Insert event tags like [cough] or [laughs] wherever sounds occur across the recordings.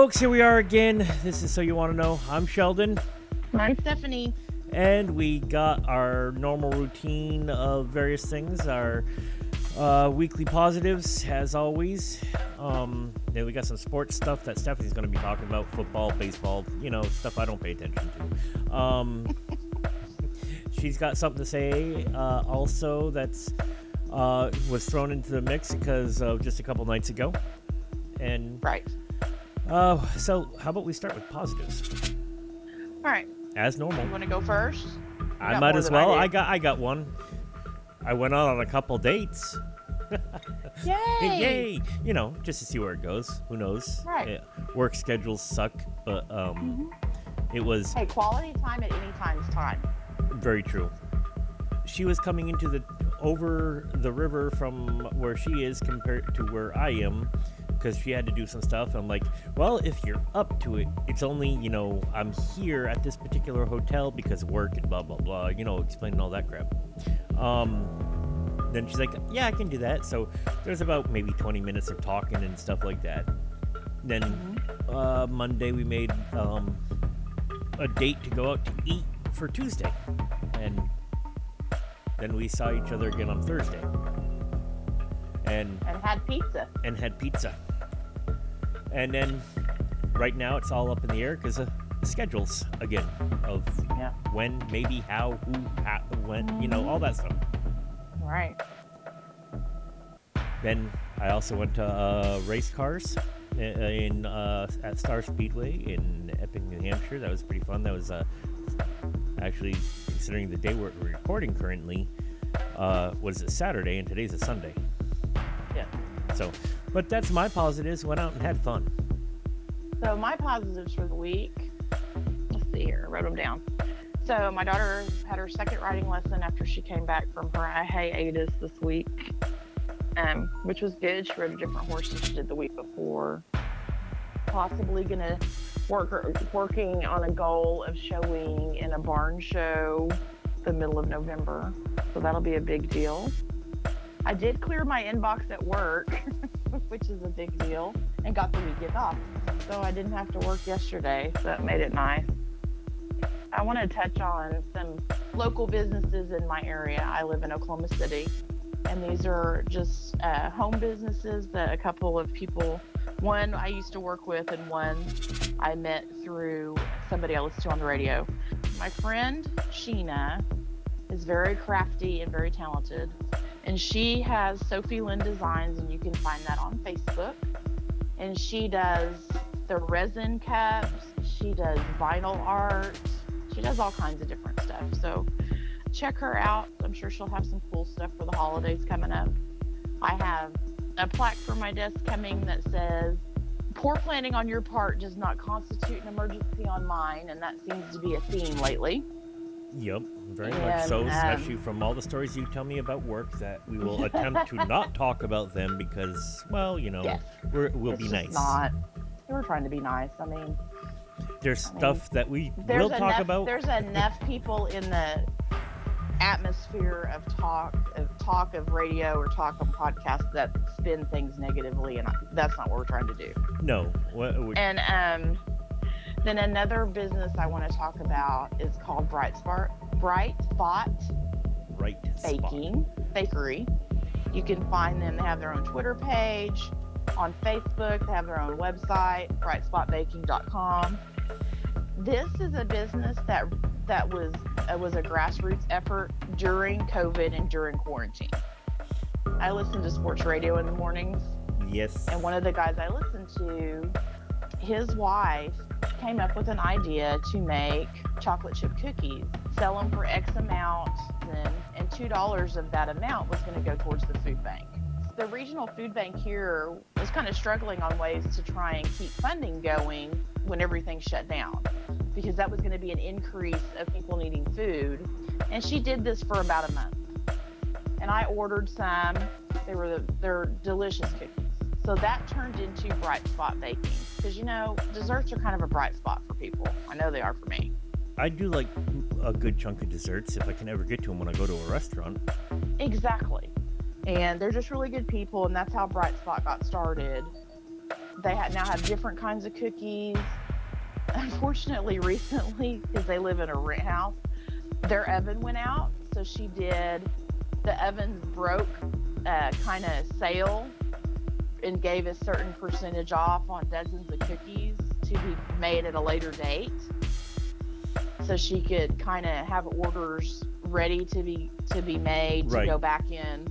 folks, here we are again. This is So You Want to Know. I'm Sheldon. I'm Stephanie. And we got our normal routine of various things, our uh, weekly positives, as always. Um, then we got some sports stuff that Stephanie's going to be talking about football, baseball, you know, stuff I don't pay attention to. Um, [laughs] she's got something to say uh, also that's uh, was thrown into the mix because of just a couple nights ago. And right. Uh, so how about we start with positives? All right. As normal. You want to go first? You I might as well. I, I, got I got one. I went out on a couple dates. [laughs] Yay! Yay! You know, just to see where it goes. Who knows? Right. Work schedules suck, but um, mm-hmm. it was. Hey, quality time at any time's time. Very true. She was coming into the over the river from where she is compared to where I am because she had to do some stuff. I'm like, well, if you're up to it, it's only, you know, I'm here at this particular hotel because work and blah, blah, blah, you know, explaining all that crap. Um, then she's like, yeah, I can do that. So there's about maybe 20 minutes of talking and stuff like that. Then mm-hmm. uh, Monday we made um, a date to go out to eat for Tuesday. And then we saw each other again on Thursday. And, and had pizza. And had pizza. And then right now it's all up in the air because of schedules again of yeah. when, maybe, how, who, how, when, you know, all that stuff. Right. Then I also went to uh, race cars in uh, at Star Speedway in Epping, New Hampshire. That was pretty fun. That was uh, actually considering the day we're recording currently uh, was a Saturday and today's a Sunday. Yeah. So, but that's my positives. Went out and had fun. So my positives for the week. Let's see here. I wrote them down. So my daughter had her second riding lesson after she came back from her hiatus this week, um, which was good. She rode a different horse than she did the week before. Possibly gonna work working on a goal of showing in a barn show the middle of November. So that'll be a big deal. I did clear my inbox at work, [laughs] which is a big deal, and got the weekend off. So I didn't have to work yesterday, so that made it nice. I want to touch on some local businesses in my area. I live in Oklahoma City, and these are just uh, home businesses that a couple of people, one I used to work with, and one I met through somebody I listened to on the radio. My friend Sheena is very crafty and very talented and she has Sophie Lynn Designs, and you can find that on Facebook. And she does the resin cups, she does vinyl art, she does all kinds of different stuff. So check her out. I'm sure she'll have some cool stuff for the holidays coming up. I have a plaque for my desk coming that says, Poor planning on your part does not constitute an emergency on mine, and that seems to be a theme lately. Yep, very and, much so. Um, especially from all the stories you tell me about work, that we will [laughs] attempt to not talk about them because, well, you know, yes, we will be nice. Not. We're trying to be nice. I mean, there's I stuff mean, that we will talk enough, about. There's enough people in the atmosphere of talk, of talk of radio or talk of podcasts that spin things negatively, and that's not what we're trying to do. No. What, and um, then another business I want to talk about is called Bright Spot. Bright Spot. Baking Bakery. You can find them. They have their own Twitter page. On Facebook, they have their own website, brightspotbaking.com. This is a business that that was uh, was a grassroots effort during COVID and during quarantine. I listen to sports radio in the mornings. Yes. And one of the guys I listen to, his wife came up with an idea to make chocolate chip cookies, sell them for X amount, and, and $2 of that amount was going to go towards the food bank. The regional food bank here was kind of struggling on ways to try and keep funding going when everything shut down because that was going to be an increase of people needing food. And she did this for about a month. And I ordered some. They were the, they're delicious cookies. So that turned into bright spot baking because you know desserts are kind of a bright spot for people. I know they are for me. I do like a good chunk of desserts if I can ever get to them when I go to a restaurant. Exactly. And they're just really good people, and that's how Bright Spot got started. they now have different kinds of cookies. [laughs] Unfortunately, recently, because they live in a rent house, their oven went out. So she did the ovens broke uh, kind of sale and gave a certain percentage off on dozens of cookies to be made at a later date so she could kind of have orders ready to be to be made to Right. go back in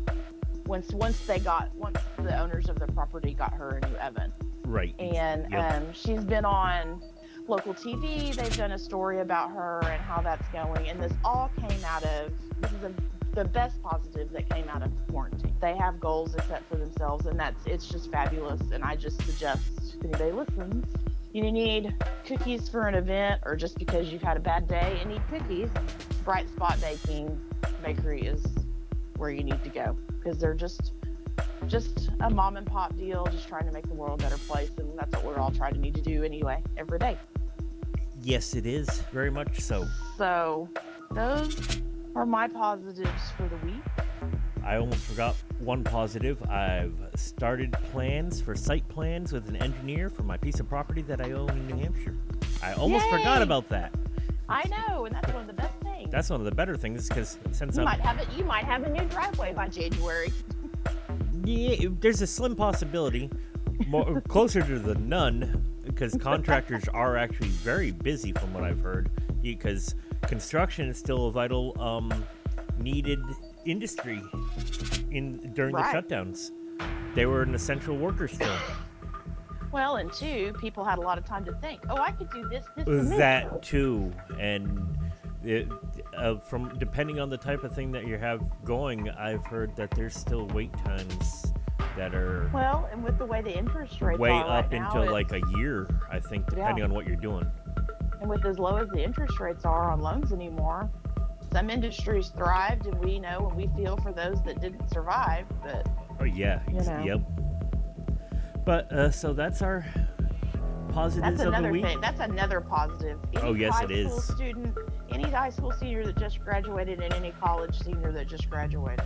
once once they got once the owners of the property got her a new oven Right. and Yep. um, she's been on local TV. They've done a story about her and how that's going, and this all came out of this is a, the best positive that came out of quarantine. They have goals they set for themselves, and that's it's just fabulous. And I just suggest anybody listens, you need cookies for an event, or just because you've had a bad day and need cookies, Bright Spot Baking Bakery is where you need to go because they're just just a mom and pop deal, just trying to make the world a better place, and that's what we're all trying to need to do anyway, every day. yes, it is very much so. So those are my positives for the week. I almost forgot one positive. I've started plans for site plans with an engineer for my piece of property that I own in New Hampshire. I almost forgot about that. I know, and that's one of the best things. That's one of the better things because since you I'm might have it. You might have a new driveway by January. yeah, there's a slim possibility, more closer to the none, because contractors are actually very busy from what I've heard. Because construction is still a vital, um, needed industry in during Right. the shutdowns. They were an essential worker still. Well, and two, people had a lot of time to think. Oh, I could do this, this, that too and it, uh, from depending on the type of thing that you have going i've heard that there's still wait times that are Well, and with the way the interest rates way are right up now, into like a year i think depending on what you're doing and with as low as the interest rates are on loans anymore, some industries thrived, and we know and we feel for those that didn't survive. But oh yeah You know. yep but uh, so that's our positives that's of the another thing. That's another positive. Any Oh, yes, high it school is. Student, any high school senior that just graduated, and any college senior that just graduated.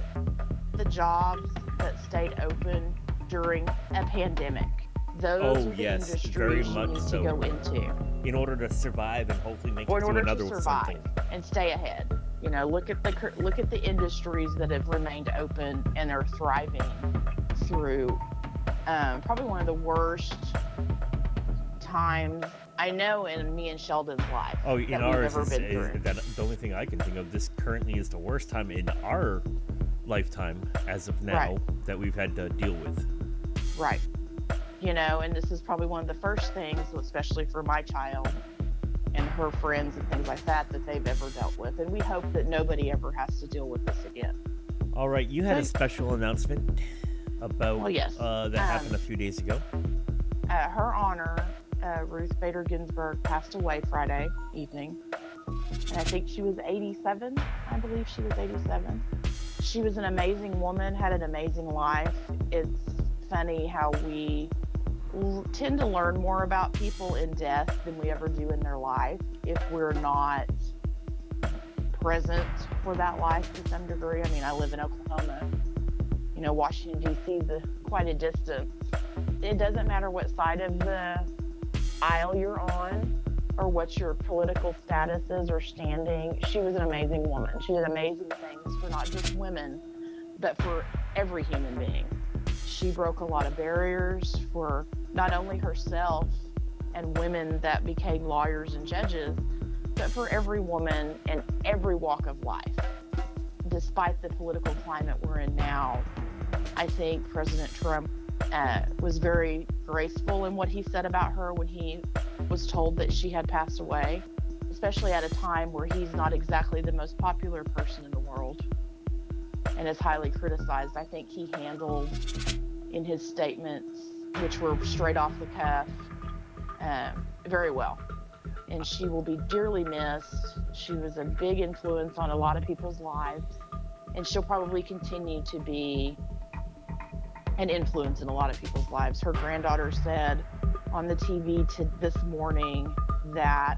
The jobs that stayed open during a pandemic. Those Oh, are the yes, industries very you much need so. to go into. in order to survive and hopefully make or it in order another to survive something and stay ahead. You know, look at the look at the industries that have remained open and are thriving through um, probably one of the worst times I know in me and Sheldon's life. Oh, that in we've ours, ever is, been is- through. that the only thing I can think of. This currently is the worst time in our lifetime as of now Right. that we've had to deal with. Right. You know, and this is probably one of the first things, especially for my child and her friends and things like that, that they've ever dealt with. And we hope that nobody ever has to deal with this again. All right, you had a special announcement about Well, yes. uh, that happened Um, a few days ago. uh, her honor, uh, Ruth Bader Ginsburg passed away Friday evening. And I think she was 87. I believe she was 87. She was an amazing woman, had an amazing life. It's funny how we tend to learn more about people in death than we ever do in their life if we're not present for that life to some degree. I mean, I live in Oklahoma. You know, Washington, D.C. is quite a distance it doesn't matter what side of the aisle you're on or what your political status is or standing. She was an amazing woman. She did amazing things for not just women, but for every human being. She broke a lot of barriers for not only herself and women that became lawyers and judges, but for every woman in every walk of life. Despite the political climate we're in now, I think President Trump uh, was very graceful in what he said about her when he was told that she had passed away, especially at a time where he's not exactly the most popular person in the world and is highly criticized. I think he handled in his statements, which were straight off the cuff, um, very well. And she will be dearly missed. She was a big influence on a lot of people's lives, and she'll probably continue to be an influence in a lot of people's lives. Her granddaughter said on the TV to this morning that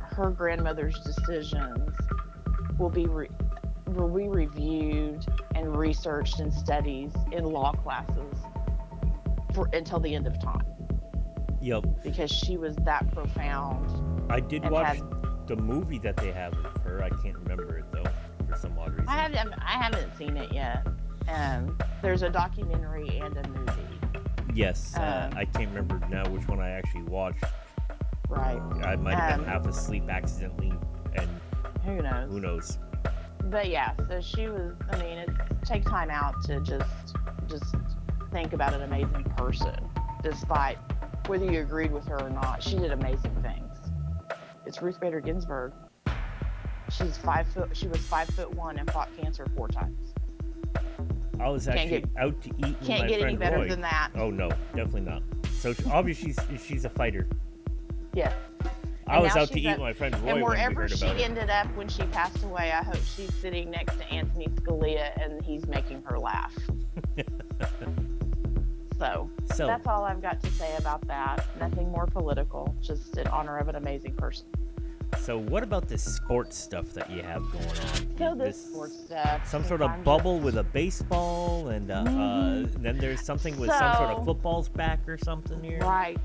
her grandmother's decisions will be re- will be reviewed and researched and studies in law classes for until the end of time. Yep. because she was that profound. I did watch had- the movie that they have of her. I can't remember it though, for some odd reason. I haven't I haven't seen it yet. Um, there's a documentary and a movie. Yes, uh, Um, I can't remember now which one I actually watched. Right. I might have Um, been half asleep accidentally, and Who knows? who knows? But yeah, so she was. I mean, it take time out to just just think about an amazing person, despite whether you agreed with her or not. She did amazing things. It's Ruth Bader Ginsburg. She's five foot. She was five foot one and fought cancer four times. I was actually get- out to eat with Can't my get any better Roy. than that. Oh no, definitely not. So obviously she's she's a fighter. Yeah. I And was out to eat with my friend Roy and when we wherever she about it. ended up when she passed away, I hope she's sitting next to Anthony Scalia and he's making her laugh. [laughs] so So that's all I've got to say about that. Nothing more political, just in honor of an amazing person. so what about this sports stuff that you have going on? So this sports stuff. some sort of bubble just- with a baseball and uh, uh, Mhm. then there's something with some sort of So- football's back or something here. Right.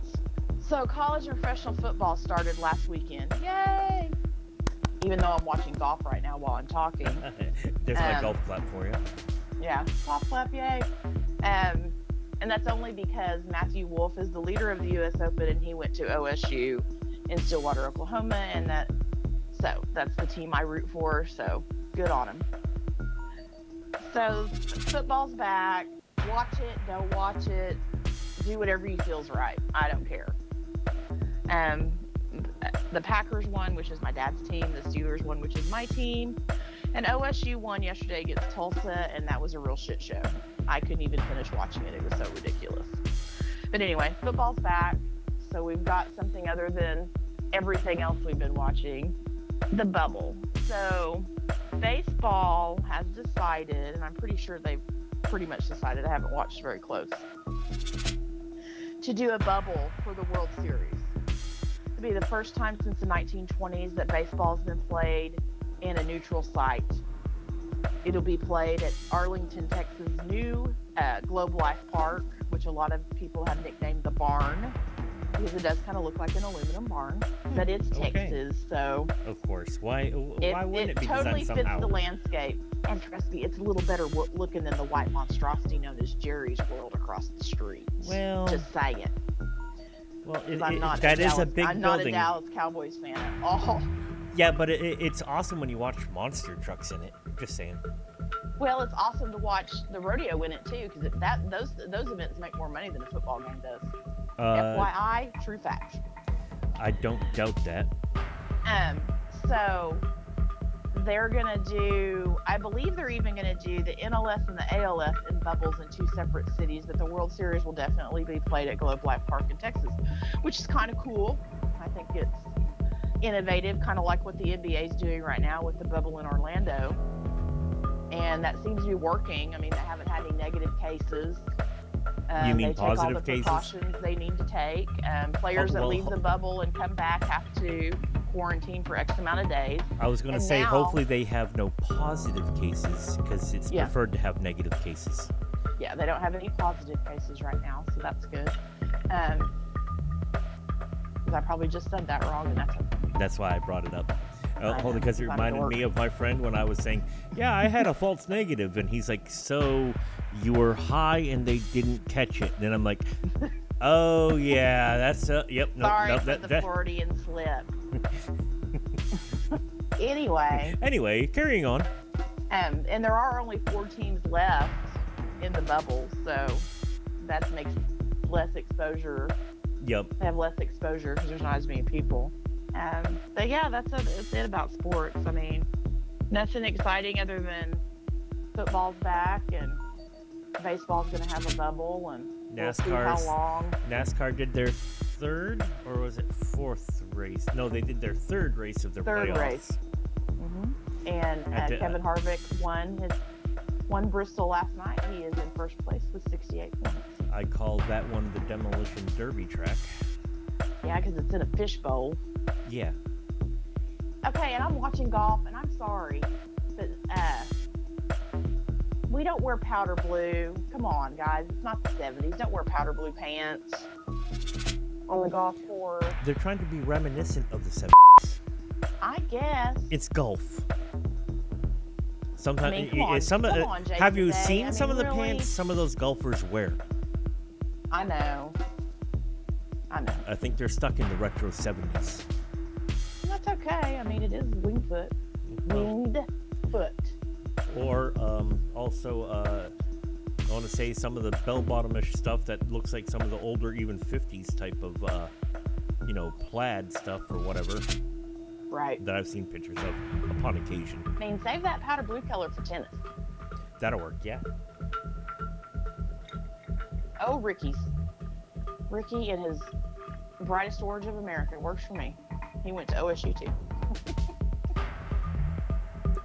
So college and professional football started last weekend. Yay! Even though I'm watching golf right now while I'm talking. [laughs] there's my Um, golf clap for you. Yeah, pop clap, yay. Um, and that's only because Matthew Wolff is the leader of the U.S. Open, and he went to OSU in Stillwater, Oklahoma, and that so that's the team I root for. So good on him. So football's back. Watch it, don't watch it. Do whatever you feels right. I don't care. Um, the Packers won, which is my dad's team. The Steelers won, which is my team. And OSU won yesterday against Tulsa, and that was a real shit show. I couldn't even finish watching it. It was so ridiculous. But anyway, football's back. So we've got something other than everything else we've been watching the bubble. So baseball has decided, and I'm pretty sure they've pretty much decided, I haven't watched very close, to do a bubble for the World Series. It'll be the first time since the 1920s that baseball's been played in a neutral site. It'll be played at Arlington, Texas' new uh, Globe Life Park, which a lot of people have nicknamed the barn because it does kind of look like an aluminum barn. But it's Okay. Texas, so Of course. Why? it, why wouldn't it, be? it totally fits somehow? the landscape. And trust me, it's a little better looking than the white monstrosity known as Jerry's World across the street. Well, Just saying. well, it, I'm it- not that is Dallas, a big I'm not a. Dallas Cowboys fan at all. [laughs] Yeah, but it, it- it's awesome when you watch monster trucks in it. Just saying. Well, it's awesome to watch the rodeo in it too, because that those those events make more money than a football game does. Uh, FYI, true fact. I don't doubt that. Um, so they're gonna do. I believe they're even gonna do the NLS and the ALS in bubbles in two separate cities, but the World Series will definitely be played at Globe Life Park in Texas, which is kind of cool. I think it's innovative, kind of like what the NBA is doing right now with the bubble in Orlando. And that seems to be working. I mean, they haven't had any negative cases. Um, You mean they take all positive the cases? precautions they need to take. Um, players that well, leave the bubble and come back have to quarantine for X amount of days. I was going to say, now- hopefully they have no positive cases because it's Yeah. preferred to have negative cases. Yeah, they don't have any positive cases right now, so that's good. Um, I probably just said that wrong, and that's okay. That's why I brought it up. Uh, only because it reminded me of my friend when I was saying, "Yeah, I had a false negative," and he's like, "So you were high and they didn't catch it?" Then I'm like, [laughs] "Oh yeah, that's uh, yep, no, Sorry no, for that, the that." Freudian slip. [laughs] anyway, Anyway, carrying on. um, and there are only four teams left in the bubble, so that makes less exposure. Yep. They have less exposure because there's not as many people. Um, but yeah, that's, a, that's it about sports. I mean, nothing exciting other than football's back and baseball's going to have a bubble and we'll see how long. NASCAR did their third or was it fourth race? No, they did their third race of their Third playoffs. race. hmm And uh, the- Kevin Harvick won his won Bristol last night. He is in first place with 68 points. I call that one the demolition derby track. Yeah, because it's in a fishbowl. Yeah. Okay, and I'm watching golf, and I'm sorry, but uh, we don't wear powder blue. Come on, guys, it's not the 70s. Don't wear powder blue pants. on the golf course. They're trying to be reminiscent of the 70s. I guess. It's golf. Sometimes, I mean, come on, some of, come uh, on, Jason have you Day. seen I some of the really? pants some of those golfers wear? I know. I know. I think they're stuck in the retro 70s. That's okay. I mean, it is Wingfoot. Well, Winged foot. or um, also, uh, I want to say some of the bell-bottomish stuff that looks like some of the older, even 50s type of, uh, you know, plaid stuff or whatever Right. that I've seen pictures of upon occasion. I mean, save that powder blue color for tennis. That'll work, yeah. Oh, Rickie's. Rickie and his brightest orange of America works for me. He went to OSU too. [laughs]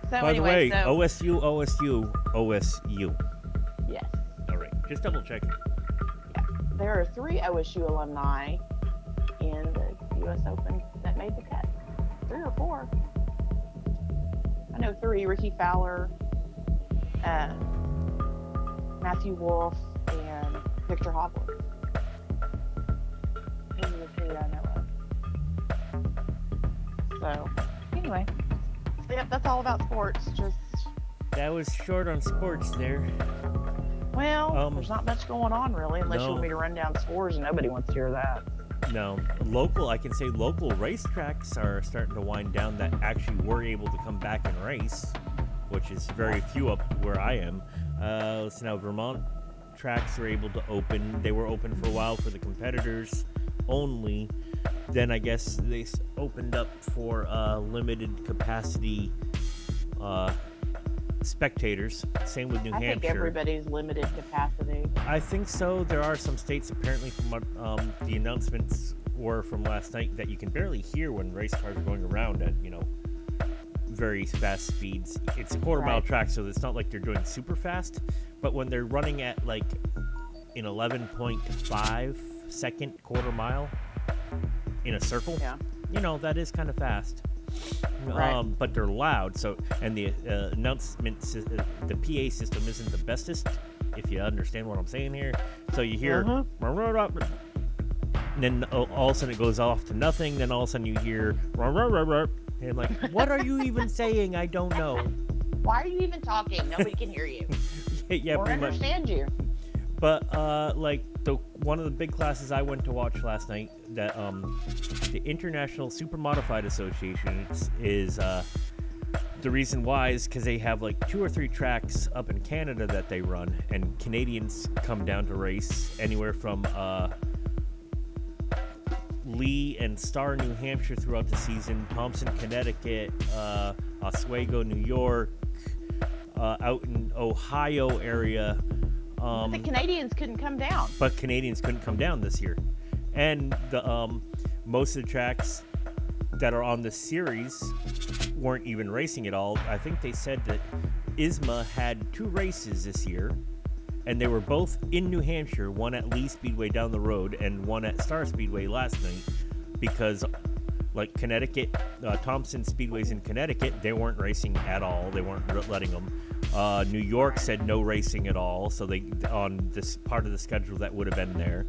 so By anyway, the way, so OSU, OSU, OSU. yes, All right, just double checking. there are three OSU alumni in the U.S. Open that made the cut. Three or four. I know three: Rickie Fowler, uh, Matthew Wolff, and Viktor Hovland. So, anyway, yep, that's all about sports. Just That was short on sports there. well, Um, there's not much going on really, unless you want me to run down scores, and nobody wants to hear that. No, local, I can say local racetracks are starting to wind down that actually were able to come back and race, which is very few up where I am. Uh, let's now, Vermont tracks were able to open. They were open for a while for the competitors only. Then I guess they opened up for uh, limited capacity uh, spectators. Same with New I Hampshire. think everybody's limited capacity. I think so. There are some states, apparently, from what um, the announcements were from last night, that you can barely hear when race cars are going around at, you know, very fast speeds. It's a quarter mile track, so it's not like they're doing super fast. But when they're running at like an 11.5 second quarter mile in a circle, Yeah. you know, that is kind of fast. Right. Um, but they're loud, so and the uh, announcement, sy- uh, the PA system isn't the bestest, if you understand what I'm saying here. So you hear, Mhm. and then uh, all of a sudden it goes off to nothing. Then all of a sudden you hear, and like, what are you even saying? I don't know. Why are you even talking? Nobody can hear you [laughs] yeah, yeah, or pretty much. understand you. But uh, like the one of the big classes I went to watch last night, that um, the International Super Modified Association is, is uh, the reason why is because they have like two or three tracks up in Canada that they run, and Canadians come down to race anywhere from uh, Lee and Star, New Hampshire throughout the season, Thompson, Connecticut, uh, Oswego, New York, uh, out in Ohio area. Um, the Canadians couldn't come down. but Canadians couldn't come down this year. And the um, most of the tracks that are on the series weren't even racing at all. I think they said that ISMA had two races this year, and they were both in New Hampshire. One at Lee Speedway down the road, and one at Star Speedway last night, because like Connecticut, uh, Thompson Speedways in Connecticut, they weren't racing at all. They weren't letting them. Uh, New York said no racing at all, so they on this part of the schedule that would have been there,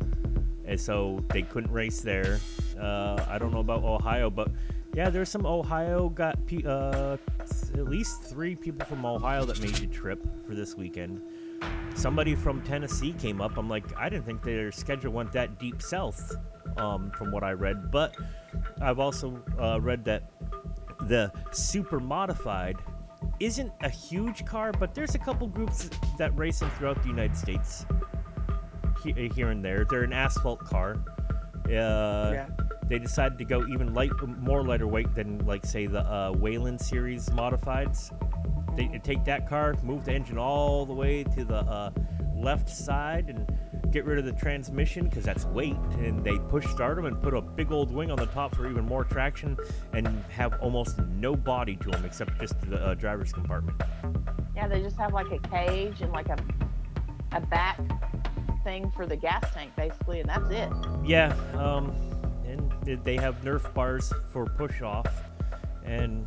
and so they couldn't race there. Uh, I don't know about Ohio, but yeah, there's some Ohio got uh, at least three people from Ohio that made the trip for this weekend. Somebody from Tennessee came up. I'm like, I didn't think their schedule went that deep south, um, from what I read. But I've also uh, read that the super modified isn't a huge car, but there's a couple groups that race them throughout the United States, here and there. They're an asphalt car. Uh, Yeah. They decided to go even light, more lighter weight than, like, say, the uh, Whelen series modifieds. They take that car, move the engine all the way to the uh, left side, and get rid of the transmission because that's weight. And they push start them and put a big old wing on the top for even more traction, and have almost no body to them except just the uh, driver's compartment. Yeah, they just have like a cage and like a a back thing for the gas tank basically, and that's it. Yeah, um, and they- have Nerf bars for push off, and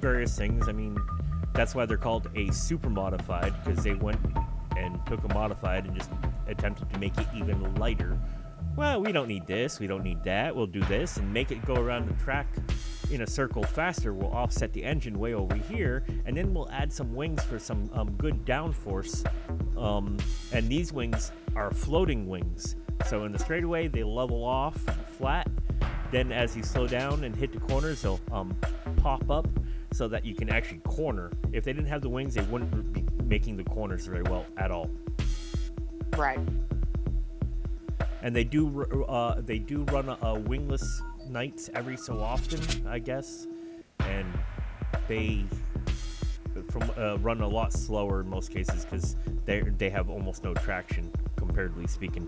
various things. I mean, that's why they're called a super modified because they went and took a modified and just attempted to make it even lighter. Well, we don't need this, we don't need that, we'll do this and make it go around the track in a circle faster. We'll offset the engine way over here, and then we'll add some wings for some um, good downforce. Um, and these wings are floating wings. So in the straightaway, they level off flat. Then as you slow down and hit the corners, they'll um, pop up so that you can actually corner. If they didn't have the wings, they wouldn't be making the corners very well at all. Right. And they do uh, they do run a, a wingless nights every so often, I guess, and they from uh, run a lot slower in most cases because they they have almost no traction comparatively speaking.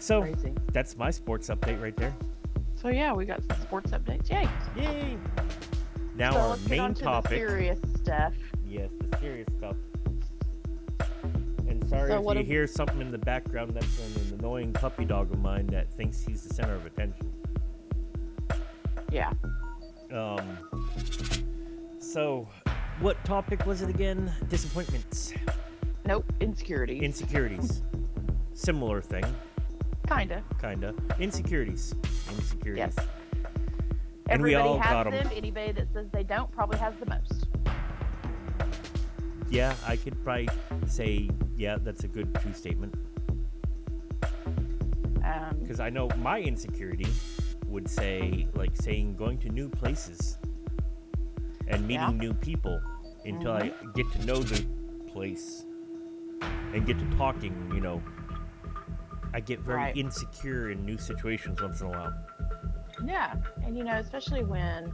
So Crazy. that's my sports update right there. So yeah, we got some sports updates. Yay. Yay! Now so our main topic. The serious stuff. Yes, the serious stuff. Sorry So if you hear something in the background. That's an annoying puppy dog of mine that thinks he's the center of attention. Yeah. Um. So, what topic was it again? Disappointments, Nope. Insecurity. insecurities. [laughs] Similar thing, Kinda. kinda. Insecurities, insecurities. Yes. And we Everybody all has got 'em. them. Anybody that says they don't probably has the most. Yeah, I could probably say, yeah, that's a good true statement. Um, Because I know my insecurity would say, like, saying going to new places and meeting Yeah. new people until I get to know the place and get to talking, you know. I get very Right. insecure in new situations once in a while. yeah, and you know, especially when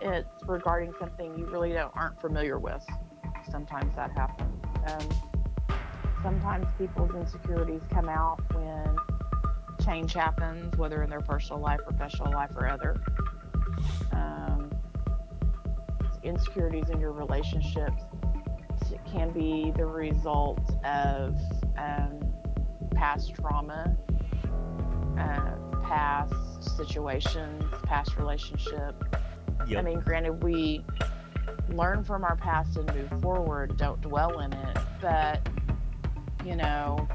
it's regarding something you really don't aren't familiar with. Sometimes that happens. Um, sometimes people's insecurities come out when change happens, whether in their personal life, professional life, or other. Um, insecurities in your relationships can be the result of um, past trauma, uh, past situations, past relationship. Yep. I mean, granted, we learn from our past and move forward, don't dwell in it, but you know,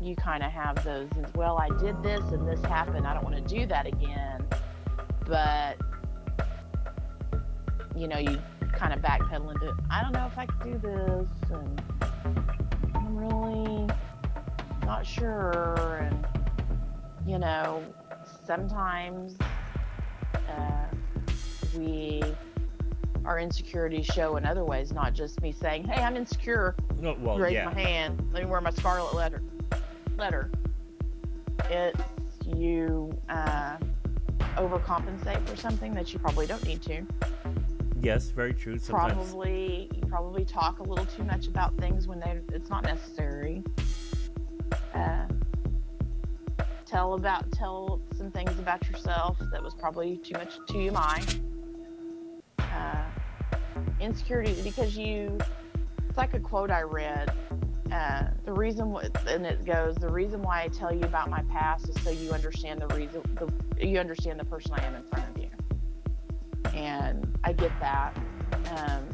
you kind of have those as well. I did this and this happened. I don't want to do that again, but you know, you kind of backpedal into, I don't know if I could do this, and I'm really not sure, and you know, sometimes uh, we our insecurities show in other ways, not just me saying, "Hey, I'm insecure." No, well, raise yeah. my hand. Let me wear my scarlet letter. Letter. It's you uh, overcompensate for something that you probably don't need to. Yes, very true. Sometimes. Probably you probably talk a little too much about things when they it's not necessary. Uh, tell about tell some things about yourself that was probably too much to you mind. Uh, insecurity because you it's like a quote I read. Uh, the reason and it goes the reason why I tell you about my past is so you understand the reason the, you understand the person I am in front of you and I get that. Um,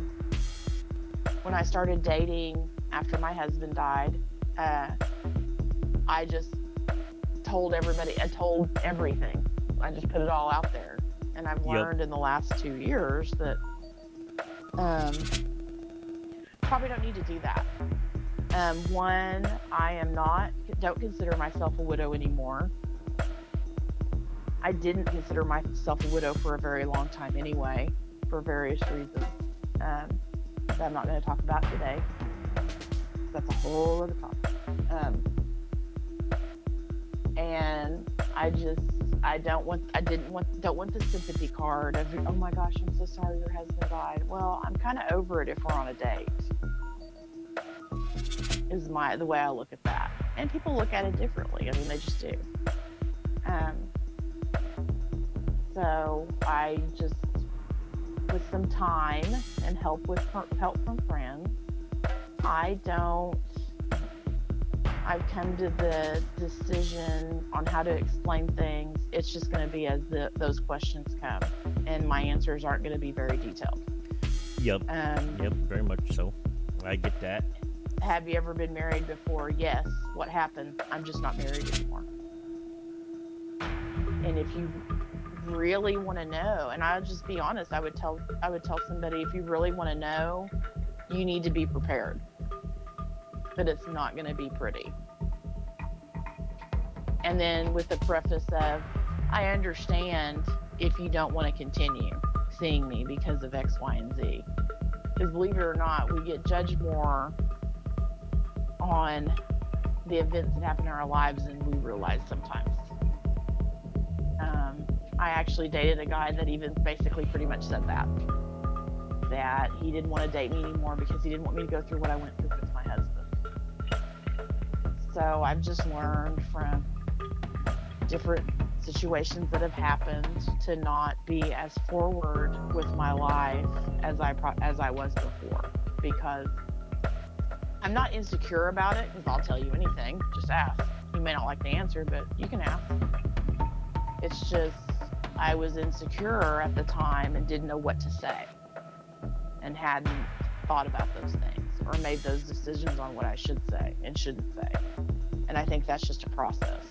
when I started dating after my husband died, uh, I just told everybody, I told everything. I just put it all out there. And I've Yep. learned in the last two years that um, probably don't need to do that. Um, one, I am not, don't consider myself a widow anymore. I didn't consider myself a widow for a very long time anyway, for various reasons um, that I'm not going to talk about today. That's a whole other topic. Um, and I just, I don't want, I didn't want, don't want the sympathy card of, oh my gosh, I'm so sorry your husband died. Well, I'm kind of over it if we're on a date. Is my the way I look at that, and people look at it differently. I mean, they just do. Um, so I just, with some time and help with help from friends, I don't. I've come to the decision on how to explain things. It's just going to be as the, those questions come, and my answers aren't going to be very detailed. Yep. Um, Yep. Very much so. I get that. Have you ever been married before? Yes. What happened? I'm just not married anymore. And if you really want to know, and I'll just be honest, I would tell I would tell somebody if you really want to know, you need to be prepared. That it's not going to be pretty. And then with the preface of, I understand if you don't want to continue seeing me because of X, Y, and Z. Because believe it or not, we get judged more on the events that happen in our lives than we realize sometimes. Um, I actually dated a guy that even basically pretty much said that. That he didn't want to date me anymore because he didn't want me to go through what I went through with my husband. So I've just learned from different situations that have happened to not be as forward with my life as I pro- as I was before because I'm not insecure about it because I'll tell you anything. Just ask. You may not like the answer, but you can ask. It's just I was insecure at the time and didn't know what to say and hadn't thought about those things or made those decisions on what I should say and shouldn't say. And I think that's just a process.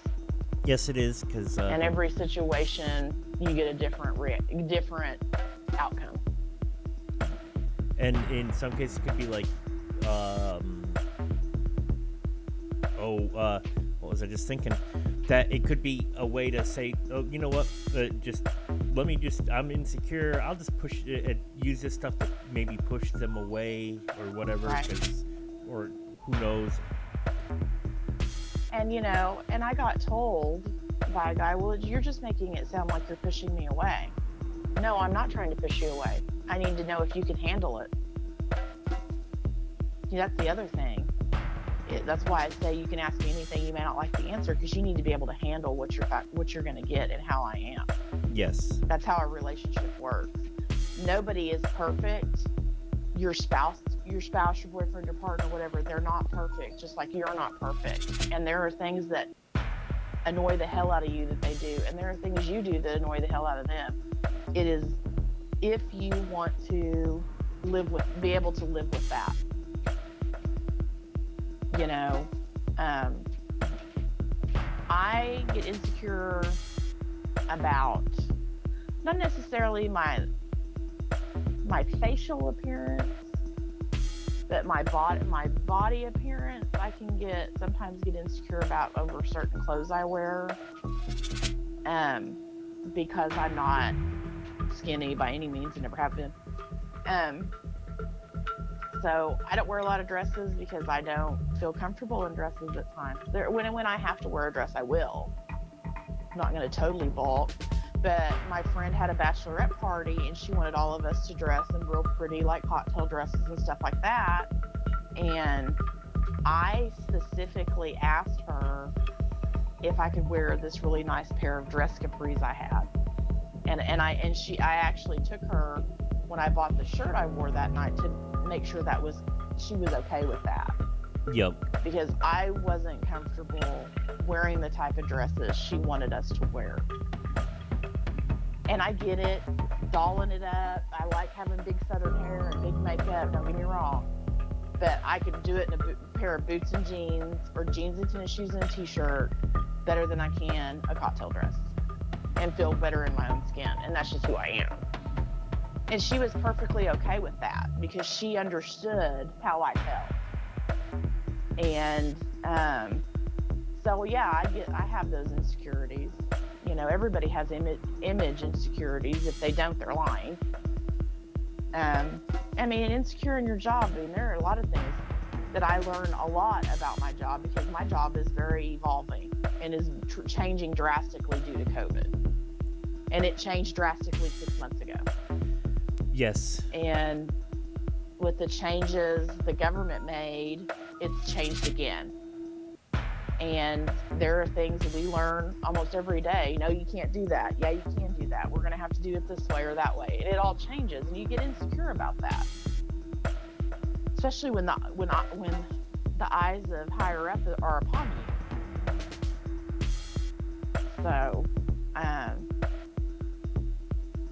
Yes, it is because uh, In every situation, you get a different rea- different outcome. and in some cases it could be like um oh uh what was i just thinking that it could be a way to say oh you know what uh, just let me just i'm insecure i'll just push it uh, use this stuff to maybe push them away or whatever Right. or who knows And you know, and I got told by a guy, well, you're just making it sound like you're pushing me away. No, I'm not trying to push you away. I need to know if you can handle it. That's the other thing. It, that's why I say you can ask me anything. You may not like the answer because you need to be able to handle what you're uh, what you're going to get and how I am. yes That's how a relationship works. Nobody is perfect. Your spouse, your spouse, your boyfriend, your partner, whatever, they're not perfect, just like you're not perfect. And there are things that annoy the hell out of you that they do, and there are things you do that annoy the hell out of them. It is if you want to live with, be able to live with that. You know, um, I get insecure about not necessarily my my facial appearance but my body my body appearance. I can get sometimes get insecure about over certain clothes i wear um because i'm not skinny by any means. And never have been. Um so i don't wear a lot of dresses because i don't feel comfortable in dresses at times. There when when i have to wear a dress i will. I'm not going to totally balk. but my friend had a bachelorette party and she wanted all of us to dress in real pretty like cocktail dresses and stuff like that. And i specifically asked her if i could wear this really nice pair of dress capris i had. And and i and she i actually took her when i bought the shirt i wore that night to make sure that was she was okay with that yep because i wasn't comfortable wearing the type of dresses she wanted us to wear and I get it, dolling it up. I like having big southern hair and big makeup. Don't get me wrong, but I could do it in a bo- pair of boots and jeans, or jeans and tennis shoes and a t-shirt, better than I can a cocktail dress, and feel better in my own skin. And that's just who I am. And she was perfectly okay with that because she understood how I felt. And um, so yeah, I get I have those insecurities. You know everybody has image image insecurities. If they don't they're lying. Um i mean insecure in your job. I mean there are a lot of things that i learn a lot about my job because my job is very evolving and is tr- changing drastically due to covid. And it changed drastically six months ago yes and with the changes the government made it's changed again and there are things that we learn almost every day. No, you can't do that. Yeah, you can do that. We're going to have to do it this way or that way. And it all changes, and you get insecure about that. Especially when the when when the eyes of higher up are upon you. So, um,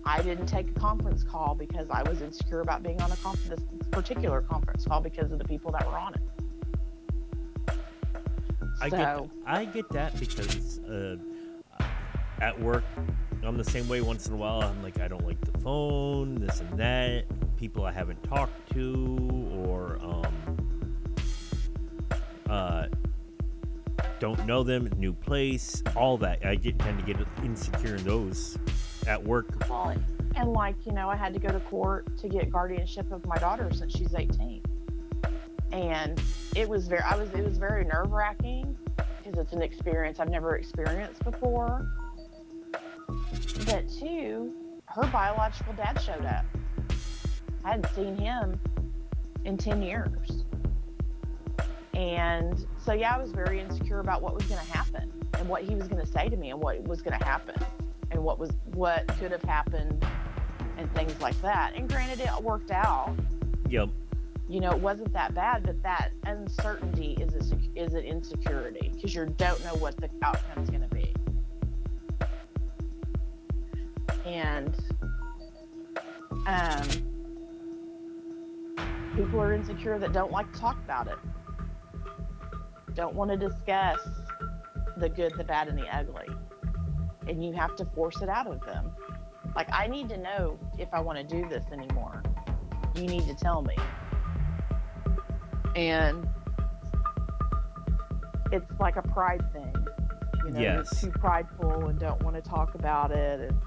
I didn't take a conference call because I was insecure about being on a conf- this particular conference call because of the people that were on it I so get I get that because uh, at work I'm the same way. Once in a while, I'm like I don't like the phone, this and that. People I haven't talked to, or um, uh, don't know them, new place, all that. I get tend to get insecure in those at work. and like you know, I had to go to court to get guardianship of my daughter since she's 18, and it was very I was it was very nerve wracking because it's an experience I've never experienced before. But two, her biological dad showed up. I hadn't seen him in 10 years. And so, yeah, I was very insecure about what was going to happen and what he was going to say to me and what was going to happen and what was what could have happened and things like that. And granted, it worked out. Yep. You know, it wasn't that bad, but that uncertainty is a, is an insecurity because you don't know what the outcome's going to be. And um, people are insecure that don't like to talk about it, don't want to discuss the good, the bad, and the ugly. And you have to force it out of them. Like, I need to know if I want to do this anymore. You need to tell me. And it's like a pride thing. You know, Yes. you're too prideful and don't want to talk about it and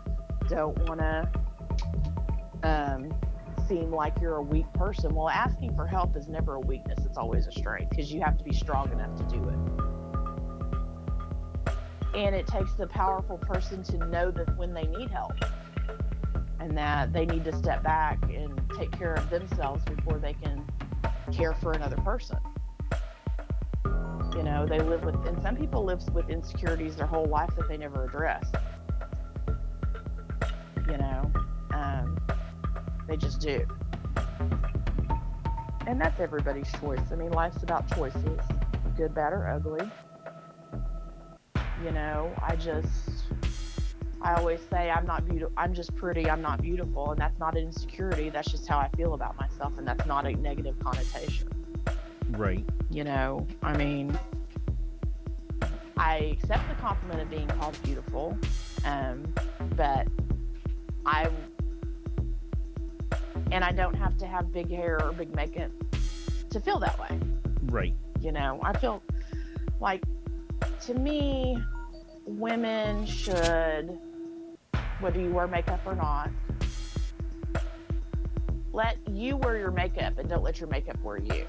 don't want to um, seem like you're a weak person. Well, asking for help is never a weakness, it's always a strength because you have to be strong enough to do it. And it takes the powerful person to know that when they need help and that they need to step back and take care of themselves before they can care for another person. You know, they live with, and some people live with insecurities their whole life that they never address. You know, um, they just do. And that's everybody's choice. I mean, life's about choices good, bad, or ugly. You know, I just, I always say I'm not beautiful. I'm just pretty. I'm not beautiful. And that's not an insecurity. That's just how I feel about myself. And that's not a negative connotation Right. you know i mean i accept the compliment of being called beautiful um, but i and i don't have to have big hair or big makeup to feel that way Right. you know i feel like to me women should whether you wear makeup or not let you wear your makeup and don't let your makeup wear you.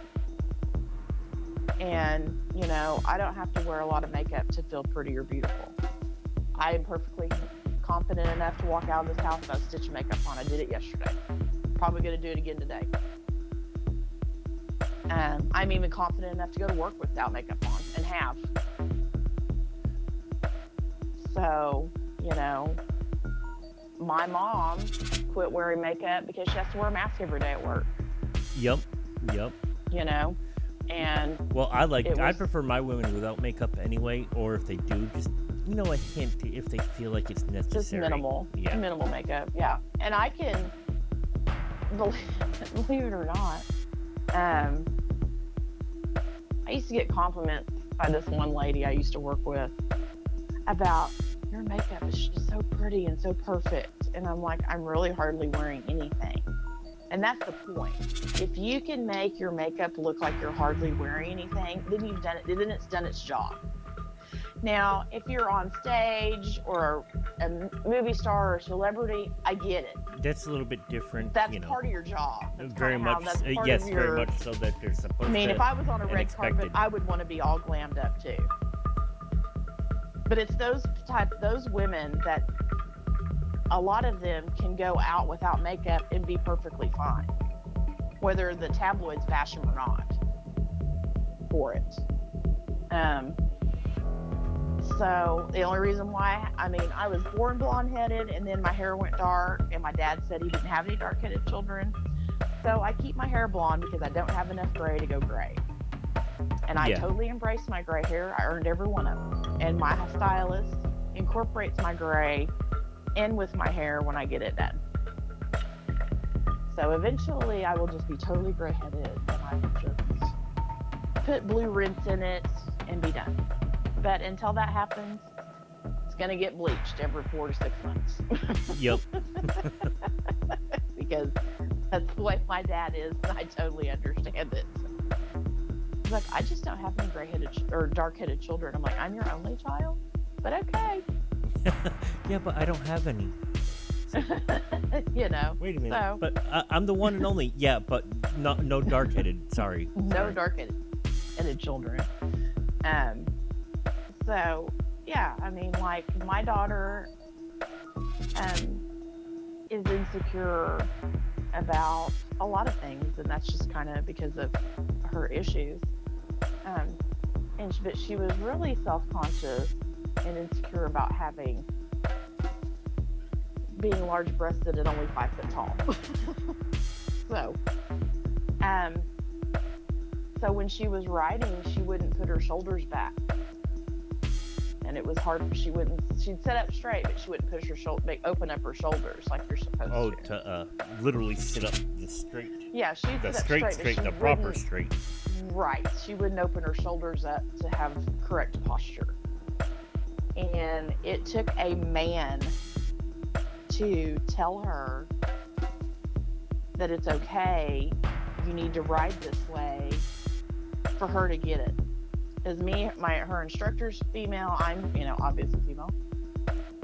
And you know i don't have to wear a lot of makeup to feel pretty or beautiful. I am perfectly confident enough to walk out of this house without stitch makeup on. I did it yesterday. Probably going to do it again today. Um, i'm even confident enough to go to work without makeup on and have so you know my mom quit wearing makeup because she has to wear a mask every day at work Yep. Yep. you know and Well, I like. It I prefer my women without makeup anyway, or if they do, just you know, a hint if they feel like it's necessary. just minimal Yeah. minimal makeup yeah and i can believe, [laughs] believe it or not um i used to get compliments by this one lady i used to work with about your makeup is just so pretty and so perfect and i'm like i'm really hardly wearing anything and that's the point if you can make your makeup look like you're hardly wearing anything then you've done it then it's done its job now, if you're on stage or a movie star or a celebrity, I get it. That's a little bit different. That's you know, part of your job. That's very how- much. That's uh, yes, your, very much so that they're supposed. I mean, if I was on a red carpet. I would want to be all glammed up too. But it's those type, those women that a lot of them can go out without makeup and be perfectly fine, whether the tabloids bash them or not for it. Um, so the only reason why, I mean, I was born blonde headed and then my hair went dark, and my dad said he didn't have any dark headed children. So I keep my hair blonde because I don't have enough gray to go gray. And I Yeah. totally embrace my gray hair. I earned every one of them. And my stylist incorporates my gray in with my hair when I get it done. So eventually I will just be totally gray headed and I will just put blue rinse in it, and be done. But until that happens, it's gonna get bleached every four to six months. Yep. [laughs] because that's the way my dad is, and I totally understand it. He's like, I just don't have any gray-headed ch- or dark-headed children. I'm like, I'm your only child, but okay, [laughs] yeah, but I don't have any. [laughs] you know, Wait a minute. So- But I, I'm the one and only. Yeah, but not no dark headed. Sorry. no dark-headed headed children. Um, so yeah, I mean, like my daughter, um, is insecure about a lot of things, and that's just kind of because of her issues. Um, and but she was really self-conscious and insecure about having being large-breasted and only five foot tall. [laughs] so, um, so when she was riding, she wouldn't put her shoulders back. And it was hard. She wouldn't. She'd sit up straight, but she wouldn't push her shoulder, make open up her shoulders like you're supposed Oh, to. Oh, to uh, literally sit up the straight, Yeah, she'd the sit up straight, but straight, the proper straight. Right. She wouldn't open her shoulders up to have correct posture. And it took a man to tell her that it's okay, you need to ride this way for her to get it. As me, my her instructor's female, I'm, you know, obviously female.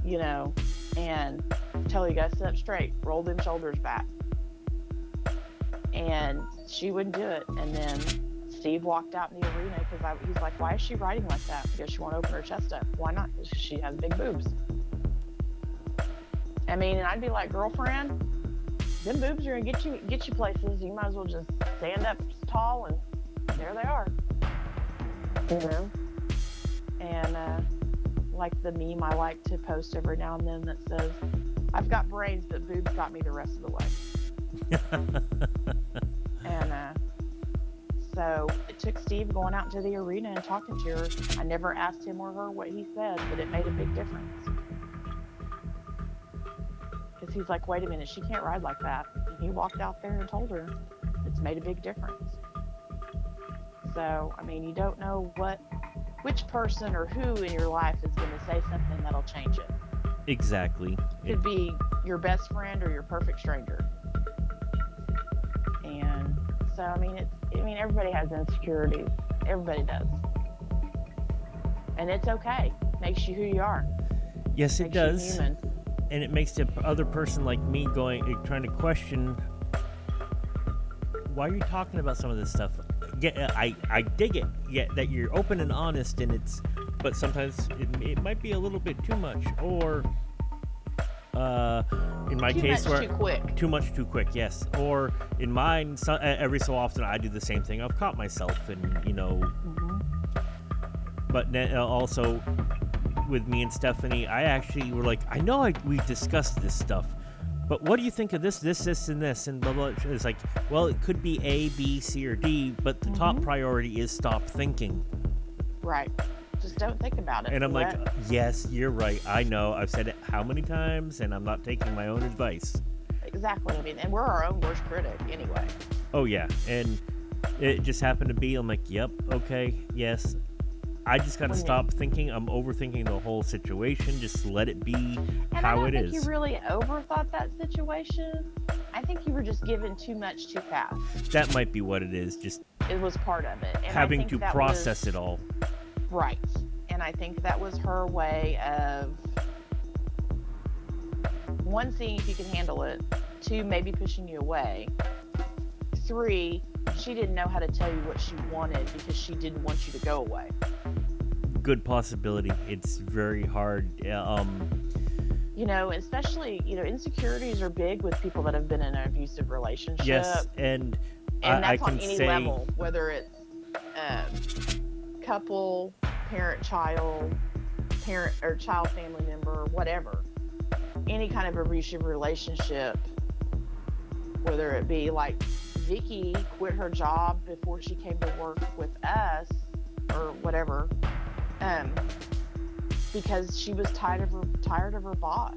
You know, and tell you gotta sit up straight, roll them shoulders back. And she wouldn't do it. And then Steve walked out in the arena because he's like, "Why is she riding like that? Because she won't open her chest up. Why not? Because she has big boobs." I mean, and I'd be like, "Girlfriend, them boobs are gonna get you get you places. You might as well just stand up tall and there they are." You know. And uh, like the meme I like to post every now and then that says, "I've got brains, but boobs got me the rest of the way." [laughs] And uh, so it took Steve going out into the arena and talking to her. I never asked him or her what he said, but it made a big difference. Because he's like, wait a minute, she can't ride like that. And he walked out there and told her it's made a big difference. So, I mean, you don't know what, which person or who in your life is going to say something that'll change it. exactly. It- Could be your best friend or your perfect stranger. And so, I mean, it's, I mean, everybody has insecurities. Everybody does. And it's okay. Makes you who you are. yes, it does. and it makes the other person like me going trying to question why are you talking about some of this stuff yeah i i dig it yeah that you're open and honest and it's but sometimes it, it might be a little bit too much or uh in my Too case much where too quick. too much too quick yes or in mine so, every so often i do the same thing i've caught myself and you know Mhm. but uh, also with me and Stephanie, I actually were like, I know I, we discussed this stuff, but what do you think of this, this, this, and this, and blah blah? It's like, well, it could be A, B, C, or D, but the top Mhm. priority is stop thinking. Right. Just don't think about it. And I'm like, yes, you're right. I know. I've said it how many times, and I'm not taking my own advice. exactly. I mean, and we're our own worst critic anyway. Oh yeah, and it just happened to be. I'm like, yep, okay, yes. I just gotta stop thinking. I'm overthinking the whole situation. Just let it be And I don't it think is. you really overthought that situation. I think you were just given too much too fast. that might be what it is. Just It was part of it. And having to process was, it all. Right. And I think that was her way of one, seeing if you can handle it, two, maybe pushing you away, three, she didn't know how to tell you what she wanted because she didn't want you to go away. Good possibility. It's very hard. Um, You know, especially, you know, insecurities are big with people that have been in an abusive relationship. yes, and and I, I that's can on any say level, whether it's um, couple, parent, child, parent or child, family member, whatever. Any kind of abusive relationship, whether it be like Vicky quit her job before she came to work with us, or whatever, um, because she was tired of her tired of her boss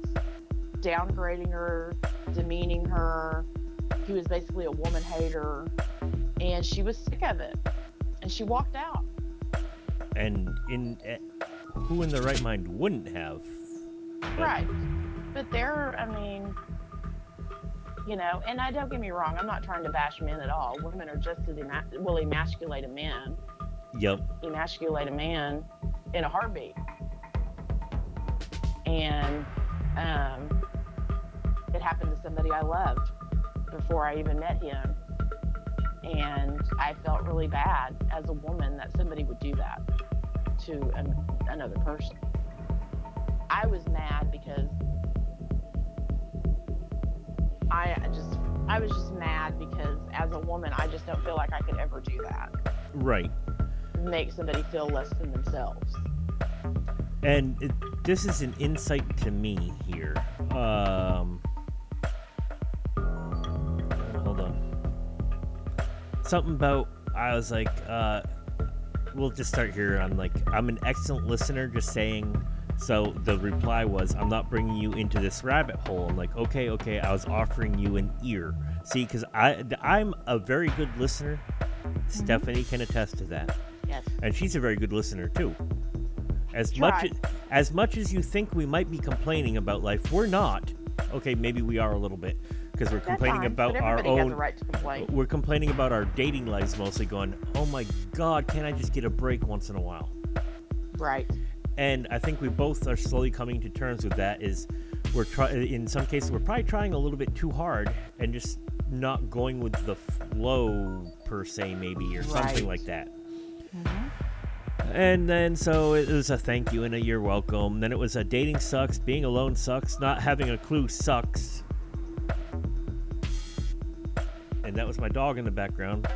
downgrading her, demeaning her. He was basically a woman hater, and she was sick of it. and she walked out. And in eh, who in the right mind wouldn't have? But- Right. But there, I mean, you know, and I don't get me wrong, I'm not trying to bash men at all. Women are just as ema- will emasculate a man, Yep. emasculate a man in a heartbeat. And um, it happened to somebody I loved before I even met him. And I felt really bad as a woman that somebody would do that to an, another person. I was mad because I just I was just mad because as a woman I just don't feel like I could ever do that. Right. Make somebody feel less than themselves. And it, this is an insight to me here. Um, hold on. Something about I was like, uh, we'll just start here. I'm like, I'm an excellent listener. Just saying. So the reply was, I'm not bringing you into this rabbit hole. I'm like, okay, okay. I was offering you an ear. See, because I I'm a very good listener. Stephanie can attest to that Yes. and she's a very good listener too. As much Try. as, as much as you think we might be complaining about life, we're not. Okay, maybe we are a little bit because we're That's complaining fine, about our own. right complain. We're complaining about our dating lives mostly, going, "Oh my God, can I just get a break once in a while?" Right. And I think we both are slowly coming to terms with that. Is we're try in some cases we're probably trying a little bit too hard and just not going with the flow per se, maybe or something like that. And then so it was a thank you and a you're welcome. Then it was a dating sucks, being alone sucks, not having a clue sucks. And that was my dog in the background.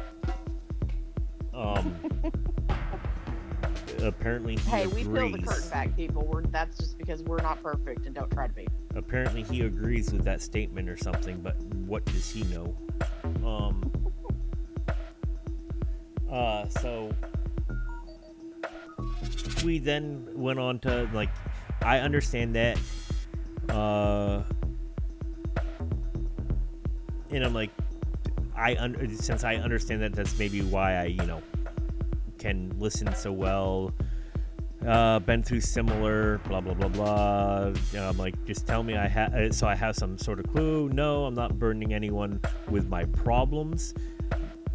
Um [laughs] apparently he Hey, we peel the agrees. curtain back, people. We're that's just because we're not perfect and don't try to be. Apparently he agrees with that statement or something, but what does he know? Um [laughs] uh so we then went on to like I understand that uh and I'm like I un- since I understand that that's maybe why I you know can listen so well uh, been through similar blah blah blah blah. I'm like just tell me i have so i have some sort of clue. No i'm not burdening anyone with my problems.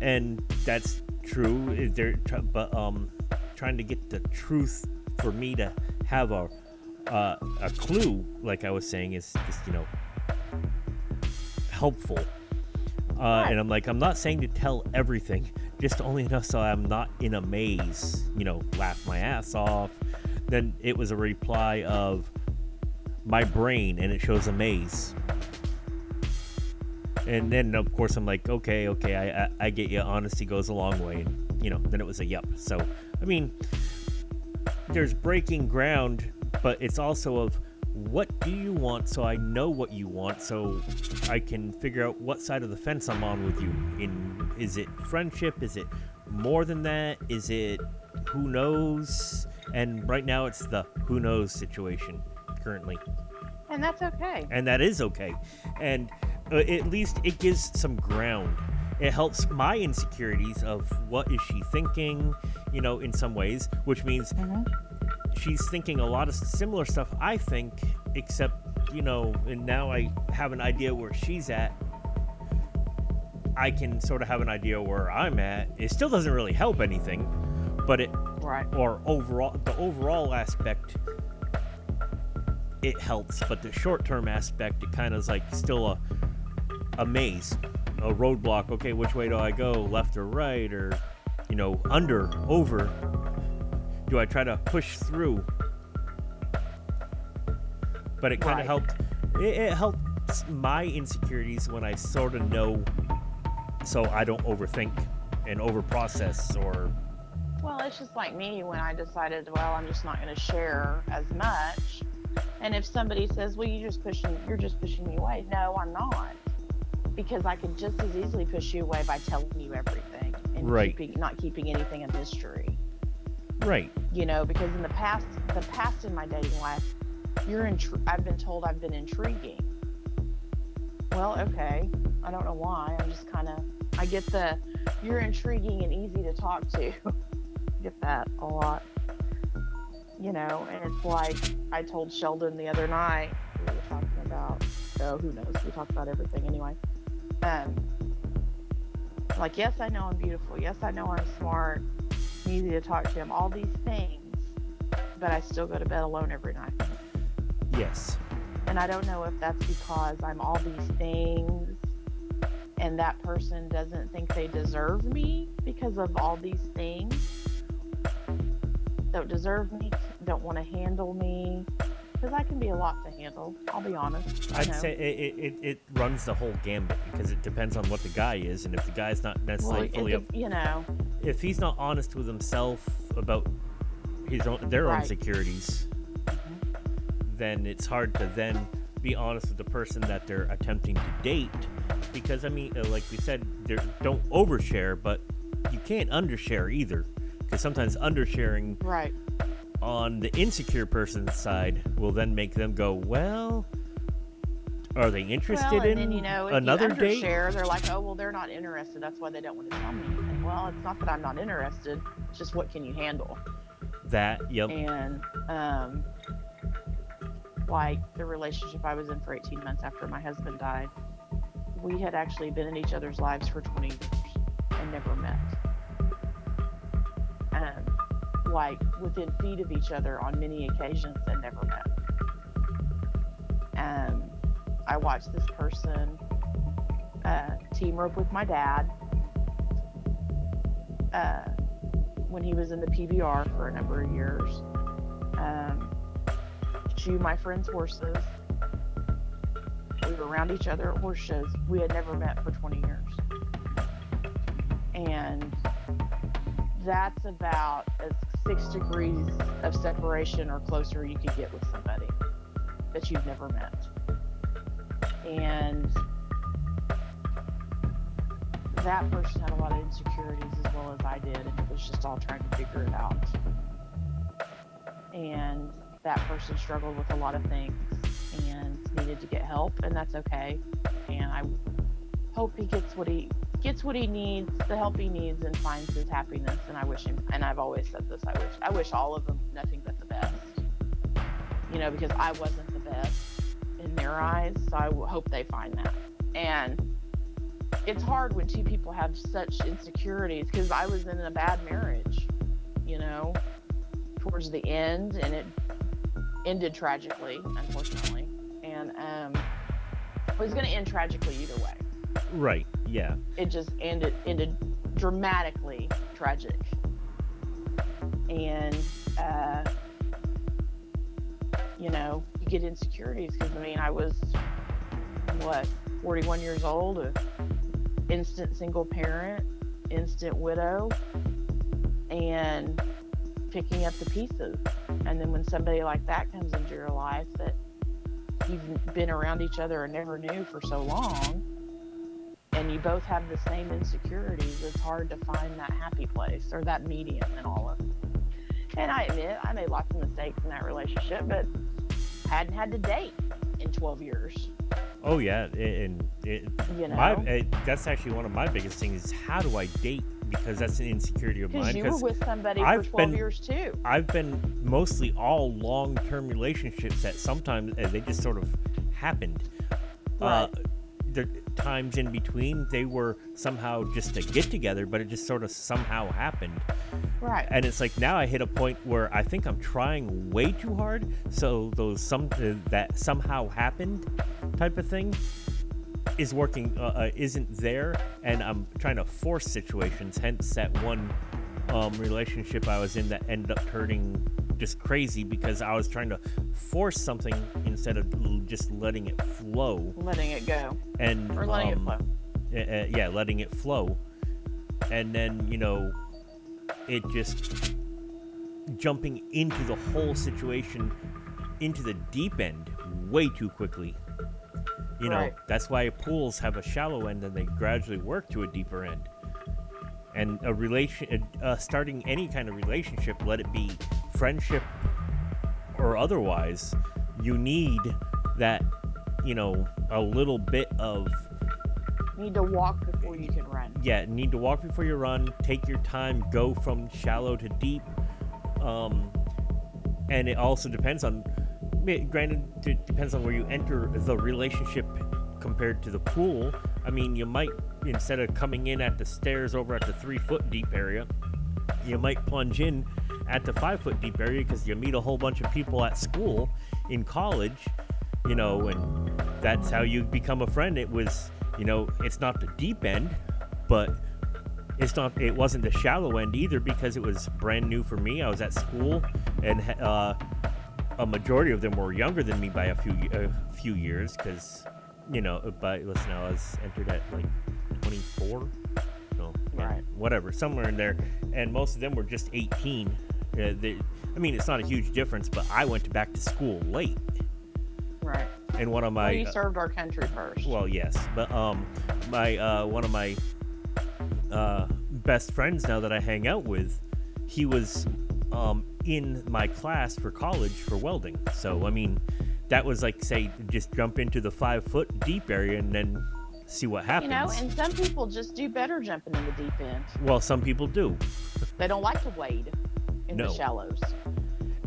And that's true. Is there but um trying to get the truth for me to have a uh, a clue like i was saying is just you know helpful. Uh, and i'm like i'm not saying to tell everything just only enough so i'm not in a maze you know laugh my ass off. Then it was a reply of my brain and it shows a maze. And then of course i'm like okay okay i i, I get you honesty goes a long way. And you know then it was a yep so i mean there's breaking ground but it's also of what do you want so i know what you want so i can figure out what side of the fence i'm on with you. In is it friendship? Is it more than that? Is it who knows? And right now it's the who knows situation currently. And that's okay. and that is okay. And uh, at least it gives some ground it helps my insecurities of what is she thinking you know in some ways which means mm-hmm. she's thinking a lot of similar stuff i think except you know and now i have an idea where she's at. I can sort of have an idea where i'm at. It still doesn't really help anything but it Right. or overall the overall aspect it helps but the short-term aspect it kind of is like still a a maze a roadblock okay which way do i go left or right or you know under over do i try to push through but it kind of helped it, it helps my insecurities when i sort of know so i don't overthink and overprocess or Well, it's just like me when I decided, well, I'm just not going to share as much. And if somebody says, well, you just pushing, you're just pushing me away. No, I'm not, because I could just as easily push you away by telling you everything and Right. keeping, not keeping anything a mystery. right You know, because in the past, the past in my dating life, you're intri- I've been told I've been intriguing. Well, okay, I don't know why. I'm just kind of, I get the you're intriguing and easy to talk to. [laughs] get that a lot. You know, and it's like I told Sheldon the other night, we were talking about, oh, who knows? We talk about everything anyway. Um, like, yes, I know I'm beautiful. Yes, I know I'm smart, easy to talk to. I'm all these things, but I still go to bed alone every night. Yes. And I don't know if that's because I'm all these things and that person doesn't think they deserve me because of all these things. Don't deserve me, don't want to handle me. Because I can be a lot to handle. I'll be honest. I'd know. say it, it, it runs the whole gambit because it depends on what the guy is, and if the guy's not necessarily well, fully it, up, you know, if he's not honest with himself about his own their own Right. securities, then it's hard to then be honest with the person that they're attempting to date because I mean, uh, like we said, don't overshare, but you can't undershare either because sometimes undersharing right. On the insecure person's side will then make them go, well, are they interested well, in and then you know, another you date? they're like, oh, well, they're not interested. That's why they don't want to tell me. And well, it's not that I'm not interested. It's just what can you handle? That, yep, and um, like the relationship I was in for 18 months after my husband died, we had actually been in each other's lives for 20 years and never met. Um, like within feet of each other on many occasions and never met. I watched this person uh, team rope with my dad. Uh, when he was in the PBR for a number of years. Um, shoe my friend's horses. We were around each other at horse shows. We had never met for 20 years. And that's about as six degrees of separation or closer you could get with somebody that you've never met. And that person had a lot of insecurities as well as I did, and it was just all trying to figure it out. And that person struggled with a lot of things and needed to get help, and that's okay. And I hope he gets what he gets what he needs, the help he needs, and finds his happiness. And I wish him. And I've always said this. I wish I wish all of them nothing but the best. You know, because I wasn't the best in their eyes, so I hope they find that. And it's hard when two people have such insecurities because I was in a bad marriage, you know, towards the end, and it ended tragically, unfortunately. And um, it was going to end tragically either way. Right, yeah, It just ended ended dramatically tragic. And uh, you know, you get insecurities because I mean, I was what 41 years old, a instant single parent, instant widow, and picking up the pieces. And then when somebody like that comes into your life that you've been around each other and never knew for so long, and you both have the same insecurities, it's hard to find that happy place or that medium in all of it. And I admit I made lots of mistakes in that relationship, but I hadn't had to date in 12 years. oh yeah, and it, You know, my uh, that's actually one of my biggest things is how do I date because that's an insecurity of because mine you were with somebody I've for 12 been- years too. I've been mostly all long-term relationships that sometimes uh, they just sort of happened. Uh, Right. the times in between they were somehow just a get together, but it just sort of somehow happened. Right. and it's like now I hit a point where I think I'm trying way too hard. So those some uh, that somehow happened type of thing is working uh, uh, isn't there, and I'm trying to force situations. Hence that one um, relationship I was in that ended up turning just crazy because I was trying to force something instead of just letting it flow letting it go and or letting um, it flow. uh, uh, yeah, letting it flow, and then you know, it just jumping into the whole situation, into the deep end way too quickly. You know, Right. that's why pools have a shallow end and they gradually work to a deeper end. And a relation, uh, starting any kind of relationship, let it be friendship or otherwise, you need that, you know, a little bit of need to walk before you can run. yeah, need to walk before you run. Take your time. Go from shallow to deep. Um, and it also depends on. Granted, it depends on where you enter the relationship compared to the pool. I mean, you might instead of coming in at the stairs over at the three foot deep area, you might plunge in at the five foot deep area because you meet a whole bunch of people at school, in college, you know, and that's how you become a friend. It was, you know, it's not the deep end, but it's not. It wasn't the shallow end either because it was brand new for me. I was at school, and uh, a majority of them were younger than me by a few a few years because, you know, but listen, I was entered at like 24. No, Right. whatever, somewhere in there, and most of them were just 18. Uh, they, I mean, it's not a huge difference, but I went back to school late, Right. and one of my well, you served our country first. well, yes, but um, my uh, one of my uh, best friends now that I hang out with, he was um, in my class for college for welding. So I mean, that was like say just jump into the five foot deep area and then see what happens. you know, and some people just do better jumping in the deep end. well, some people do, They don't like to wade in No. the shallows.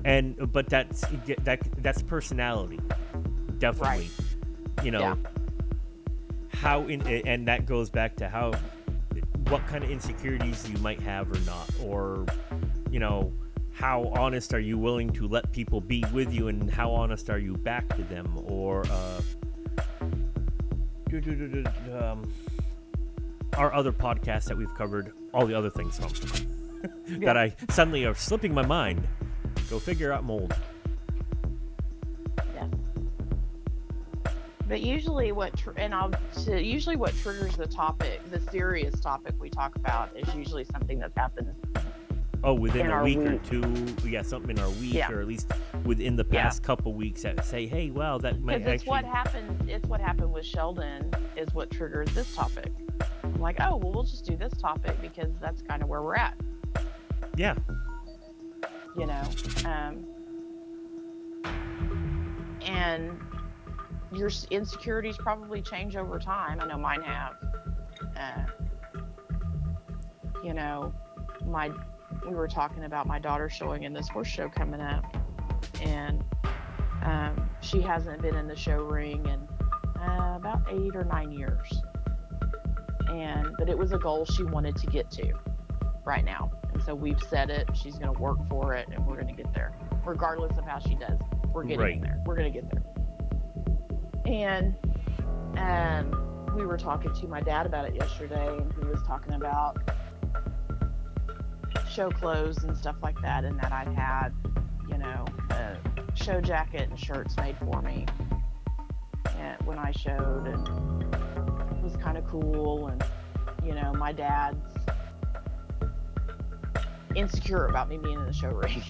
and but that's that that's personality, definitely. You know. Yeah. how in and that goes back to how what kind of insecurities you might have or not or you know how honest are you willing to let people be with you and how honest are you back to them or uh um, our other podcasts that we've covered all the other things from [laughs] that i suddenly are slipping my mind go figure out mold Yes. But usually, what tr- and I'll to, usually what triggers the topic, the serious topic we talk about, is usually something that's happened. Oh, within a our week or week. two, yeah, something in our week, Yeah. or at least within the Yeah. past couple weeks that say, hey, wow, that might Because it's actually. what happened. It's what happened with Sheldon is what triggers this topic. I'm like, oh well, we'll just do this topic because that's kind of where we're at. Yeah, you know um, and your insecurities probably change over time i know mine have uh, you know my we were talking about my daughter showing in this horse show coming up and um, she hasn't been in the show ring in uh, about eight or nine years and but it was a goal she wanted to get to right now. And so we've set it. She's going to work for it, and we're going to get there, regardless of how she does. We're getting Right. there. We're going to get there. And um, we were talking to my dad about it yesterday, and he was talking about show clothes and stuff like that, and that I'd had, you know, a show jacket and shirts made for me and when I showed, and it was kind of cool. And you know, my dad's insecure about me being in the show [laughs] ring.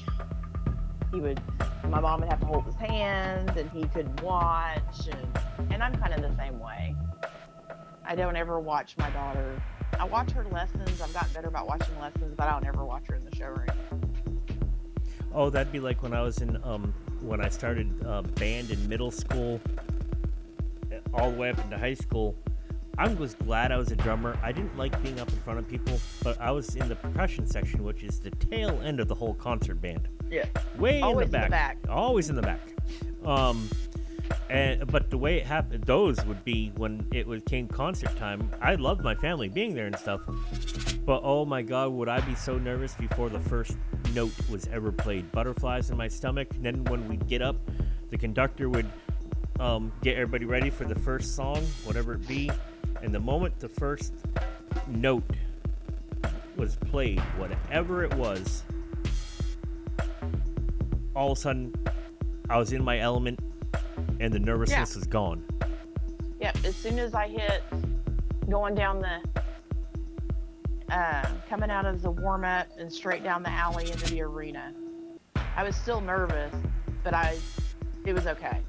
he would, my mom would have to hold his hand, and he couldn't watch, and and I'm kind of the same way. I don't ever watch my daughter. I watch her lessons. I've gotten better about watching lessons, but I don't ever watch her in the show ring. Oh, that'd be like when I was in um when I started uh, band in middle school, uh, all the way up into high school. I was glad I was a drummer. I didn't like being up in front of people, but I was in the percussion section, which is the tail end of the whole concert band. Yeah. Way Always in the back. Always in the back. Um, and but the way it happened, those would be when it was came concert time. I loved my family being there and stuff, but oh my god, would I be so nervous before the first note was ever played? Butterflies in my stomach. And then when we'd get up, the conductor would um, get everybody ready for the first song, whatever it be. And the moment the first note was played, whatever it was, all of a sudden I was in my element and the nervousness is gone. Yep. As soon as I hit going down the, uh, coming out of the warm up and straight down the alley into the arena, I was still nervous, but I, it was okay.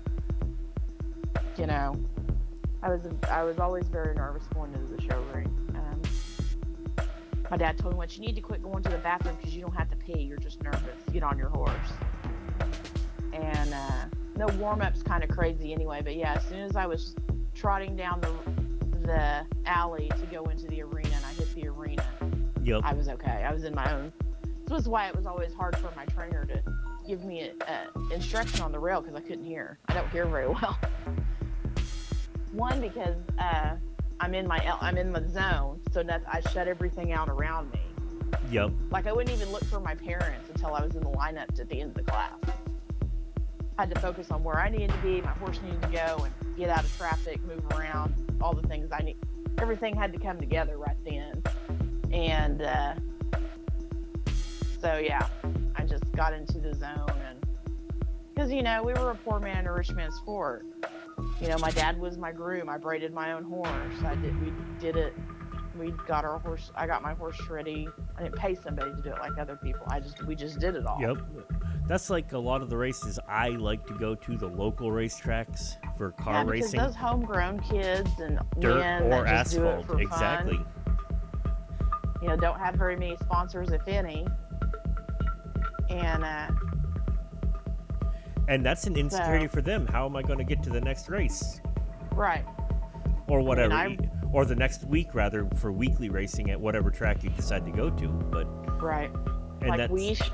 You know, I was I was always very nervous going into the show ring. Um, my dad told me once you need to quit going to the bathroom because you don't have to pee. You're just nervous. Get on your horse. And uh, no warm up's kind of crazy anyway. But yeah, as soon as I was trotting down the the alley to go into the arena and I hit the arena, Yep. I was okay. I was in my own. This was why it was always hard for my trainer to give me a, a instruction on the rail because I couldn't hear. I don't hear very well. One because uh, I'm in my I'm in the zone, so that I shut everything out around me. Yep. Like I wouldn't even look for my parents until I was in the lineup at the end of the class. I had to focus on where I needed to be, my horse needed to go, and get out of traffic, move around, all the things I need. Everything had to come together right then, and uh, so yeah, I just got into the zone, and because you know we were a poor man in a rich man's sport. You know, my dad was my groom. I braided my own horse. I did. We did it we got our horse i got my horse ready i didn't pay somebody to do it like other people i just we just did it all Yep. That's like a lot of the races I like to go to the local racetracks for car yeah, because racing. those homegrown kids and Dirt men or that just do it asphalt. for Exactly. fun, you know don't have very many sponsors if any and uh And that's an insecurity So- for them. How am I going to get to the next race? right Or whatever. I- or the next week, rather, for weekly racing at whatever track you decide to go to. But, right and like that's we sh-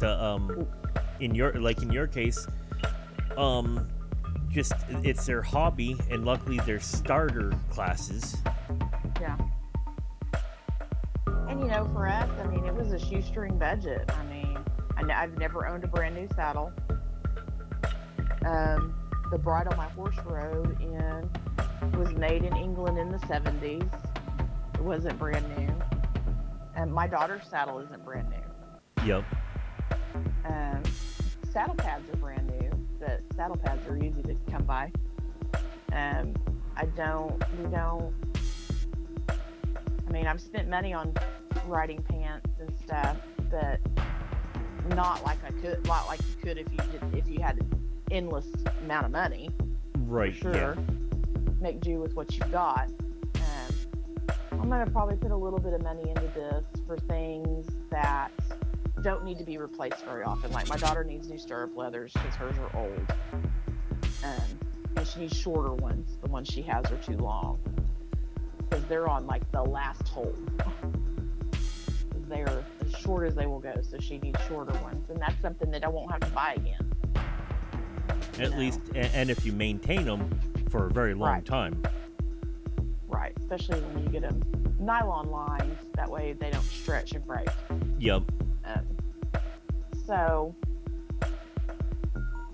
the, um, in your, like in your case, um, just it's their hobby, and luckily they're starter classes. yeah and you know for us i mean it was a shoestring budget i mean I n- i've never owned a brand new saddle um, the bridle my horse rode in was made in england in the 70s it wasn't brand new and my daughter's saddle isn't brand new Yep. um, saddle pads are brand new. The saddle pads are easy to come by. Um, I don't. We don't. I mean, I've spent money on riding pants and stuff, but not like I could. Not like you could if you did. If you had an endless amount of money. Right. Sure. Yeah. Make do with what you've got. Um, I'm gonna probably put a little bit of money into this for things that don't need to be replaced very often. Like my daughter needs new stirrup leathers because hers are old, um, and she needs shorter ones. The ones she has are too long because they're on like the last hole. [laughs] They're as short as they will go, so she needs shorter ones, and that's something that I won't have to buy again. At know. least, and if you maintain them for a very long Right. time. Right, especially when you get them nylon lines. That way they don't stretch and break. Yep. Um, so,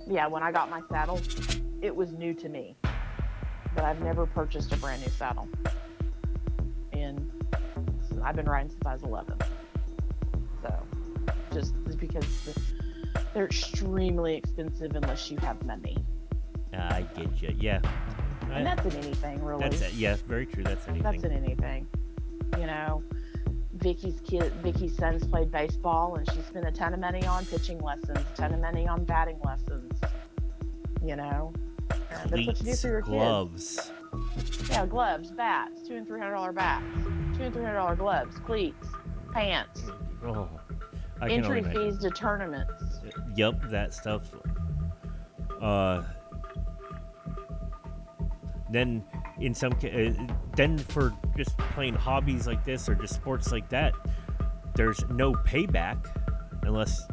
yeah, when I got my saddle, it was new to me. But I've never purchased a brand new saddle. And I've been riding since I was 11. So, just because they're extremely expensive unless you have money. I get you. Yeah. And I- that's in anything, really. that's it. Yeah. Very true. That's anything. That's in anything. You know, Vicky's kid, Vicky's son's played baseball, and she spent a ton of money on pitching lessons, a ton of money on batting lessons. You know, And that's what you do Cleats, for your gloves. kids. Yeah, gloves, bats, two and three hundred dollar bats, two and three hundred dollar gloves, cleats, pants, Oh, I entry fees to tournaments. Yep, that stuff. Uh, then in some ca- uh, then for just playing hobbies like this or just sports like that, there's no payback unless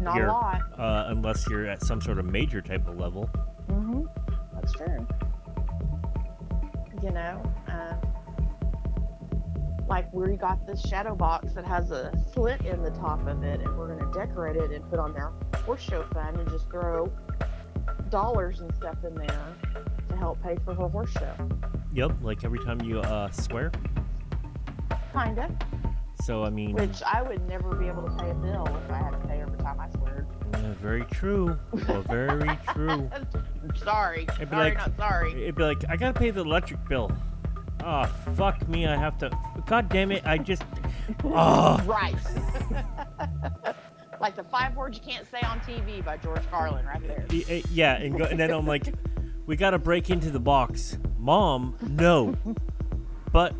Not You're- a lot. uh, unless you're at some sort of major type of level. Mm-hmm. That's true. You know, uh, like we got this shadow box that has a slit in the top of it, and we're going to decorate it and put on their horse show fund and just throw dollars and stuff in there to help pay for her horse show. Yep, like every time you uh, swear. Kinda. So I mean, Which I would never be able to pay a bill if I had to pay every time I sweared. uh, very true. Well, very [laughs] true. sorry. It'd be sorry, like- not sorry. It'd be like, I gotta pay the electric bill. Oh, fuck me, I have to. God damn it, I just. Oh, [laughs] Right. [laughs] like the five words you can't say on TV by George Carlin, right there. Yeah, and, go, and then I'm like, we gotta break into the box. Mom, no. But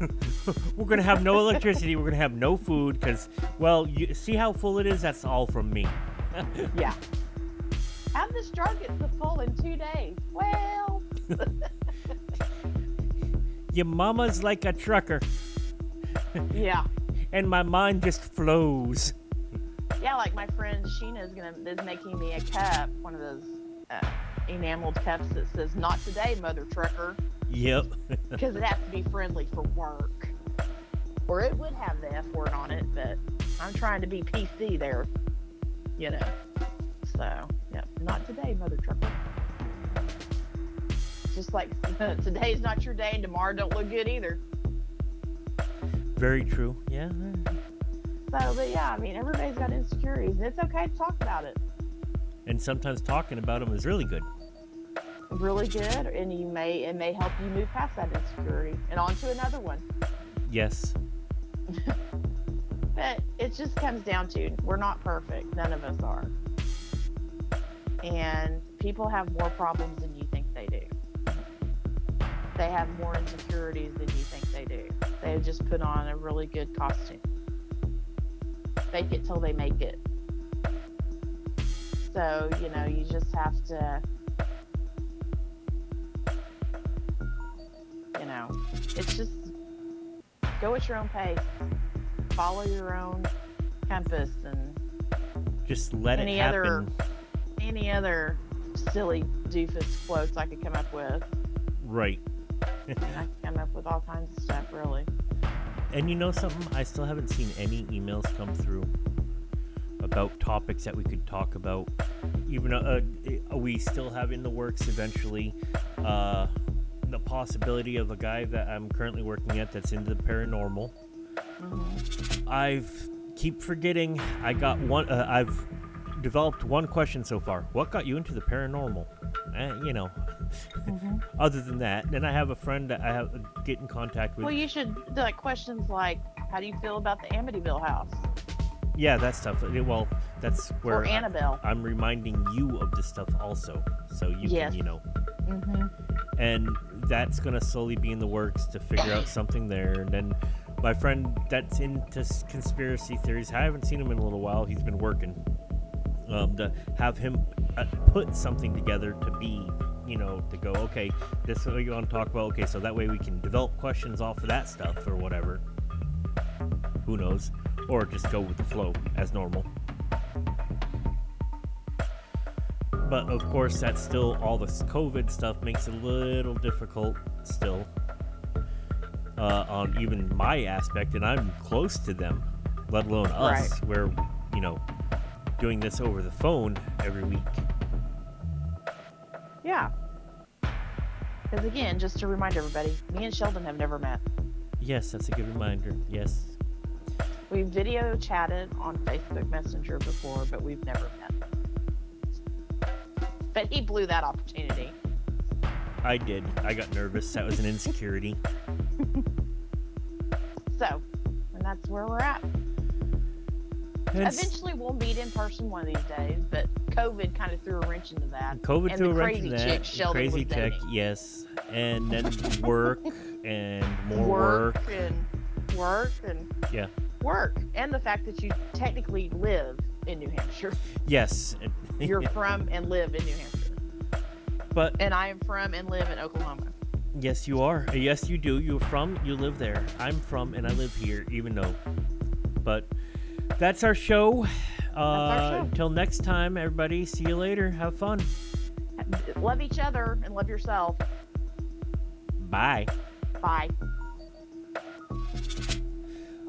[laughs] we're gonna have no electricity, we're gonna have no food, because, well, you see how full it is? That's all from me. [laughs] Yeah. How this drug gets so full in two days? Well, [laughs] Your mama's like a trucker, Yeah. and my mind just flows. Yeah, like my friend Sheena is gonna is making me a cup, one of those uh, enameled cups that says "Not today, mother trucker," Yep. [laughs] because it has to be friendly for work, or it would have the F word on it. But I'm trying to be PC there, you know. So, yep, not today, mother trucker. Just like [laughs] today's not your day, and tomorrow don't look good either. Very true. Yeah. So, but yeah, I mean, everybody's got insecurities, and it's okay to talk about it. And sometimes talking about them is really good. really good and you may it may help you move past that insecurity and on to another one. Yes. [laughs] but it just comes down to we're not perfect none of us are. And people have more problems than you think they do. They have more insecurities than you think they do. They just put on a really good costume. Fake it till they make it so you know you just have to you know it's just go at your own pace follow your own compass and Just let Any it happen. other- any other silly doofus quotes I could come up with. Right. I come up with all kinds of stuff, really. And you know something? I still haven't seen any emails come through about topics that we could talk about. Even uh, uh, we still have in the works eventually uh, the possibility of a guy that I'm currently working at that's into the paranormal. hmm I've keep forgetting. I got one. Uh, I've developed one question so far. What got you into the paranormal? Eh, you know. hmm [laughs] Other than that, then I have a friend that I have get in contact with. Well, you should like questions like, "How do you feel about the Amityville house?" Yeah, that stuff. Well, that's where or I- Annabelle. I'm reminding you of this stuff also, so you Yes. can, you know, hmm and that's gonna slowly be in the works to figure out something there. And then my friend that's into conspiracy theories, I haven't seen him in a little while. He's been working. Um, to have him uh, put something together to be, you know, to go, okay, this is what you want to talk about. Okay, so that way we can develop questions off of that stuff or whatever. Who knows? Or just go with the flow as normal. But of course, that's still all this COVID stuff makes it a little difficult still. Uh, on even my aspect, and I'm close to them, let alone us, Right. where, you know, doing this over the phone every week. Yeah. Because again, just to remind everybody, me and Sheldon have never met. Yes, that's a good reminder. Yes. We video chatted on Facebook Messenger before, but we've never met. But he blew that opportunity. I did. I got nervous. That was an insecurity. So, and that's where we're at. And s- Eventually, we'll meet in person one of these days, but COVID kind of threw a wrench into that. COVID and threw a wrench crazy in that. chick Sheldon crazy chick, yes. And then work [laughs] and more work, work. and work and Yeah. Work, and the fact that you technically live in New Hampshire. Yes. [laughs] You're from and live in New Hampshire, but and I am from and live in Oklahoma. Yes, you are. Yes, you do. You're from, you live there. I'm from, and I live here, even though. But that's our show. Uh, our show. Until next time, everybody. See you later. Have fun. Love each other and love yourself. Bye. Bye.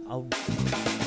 I'll.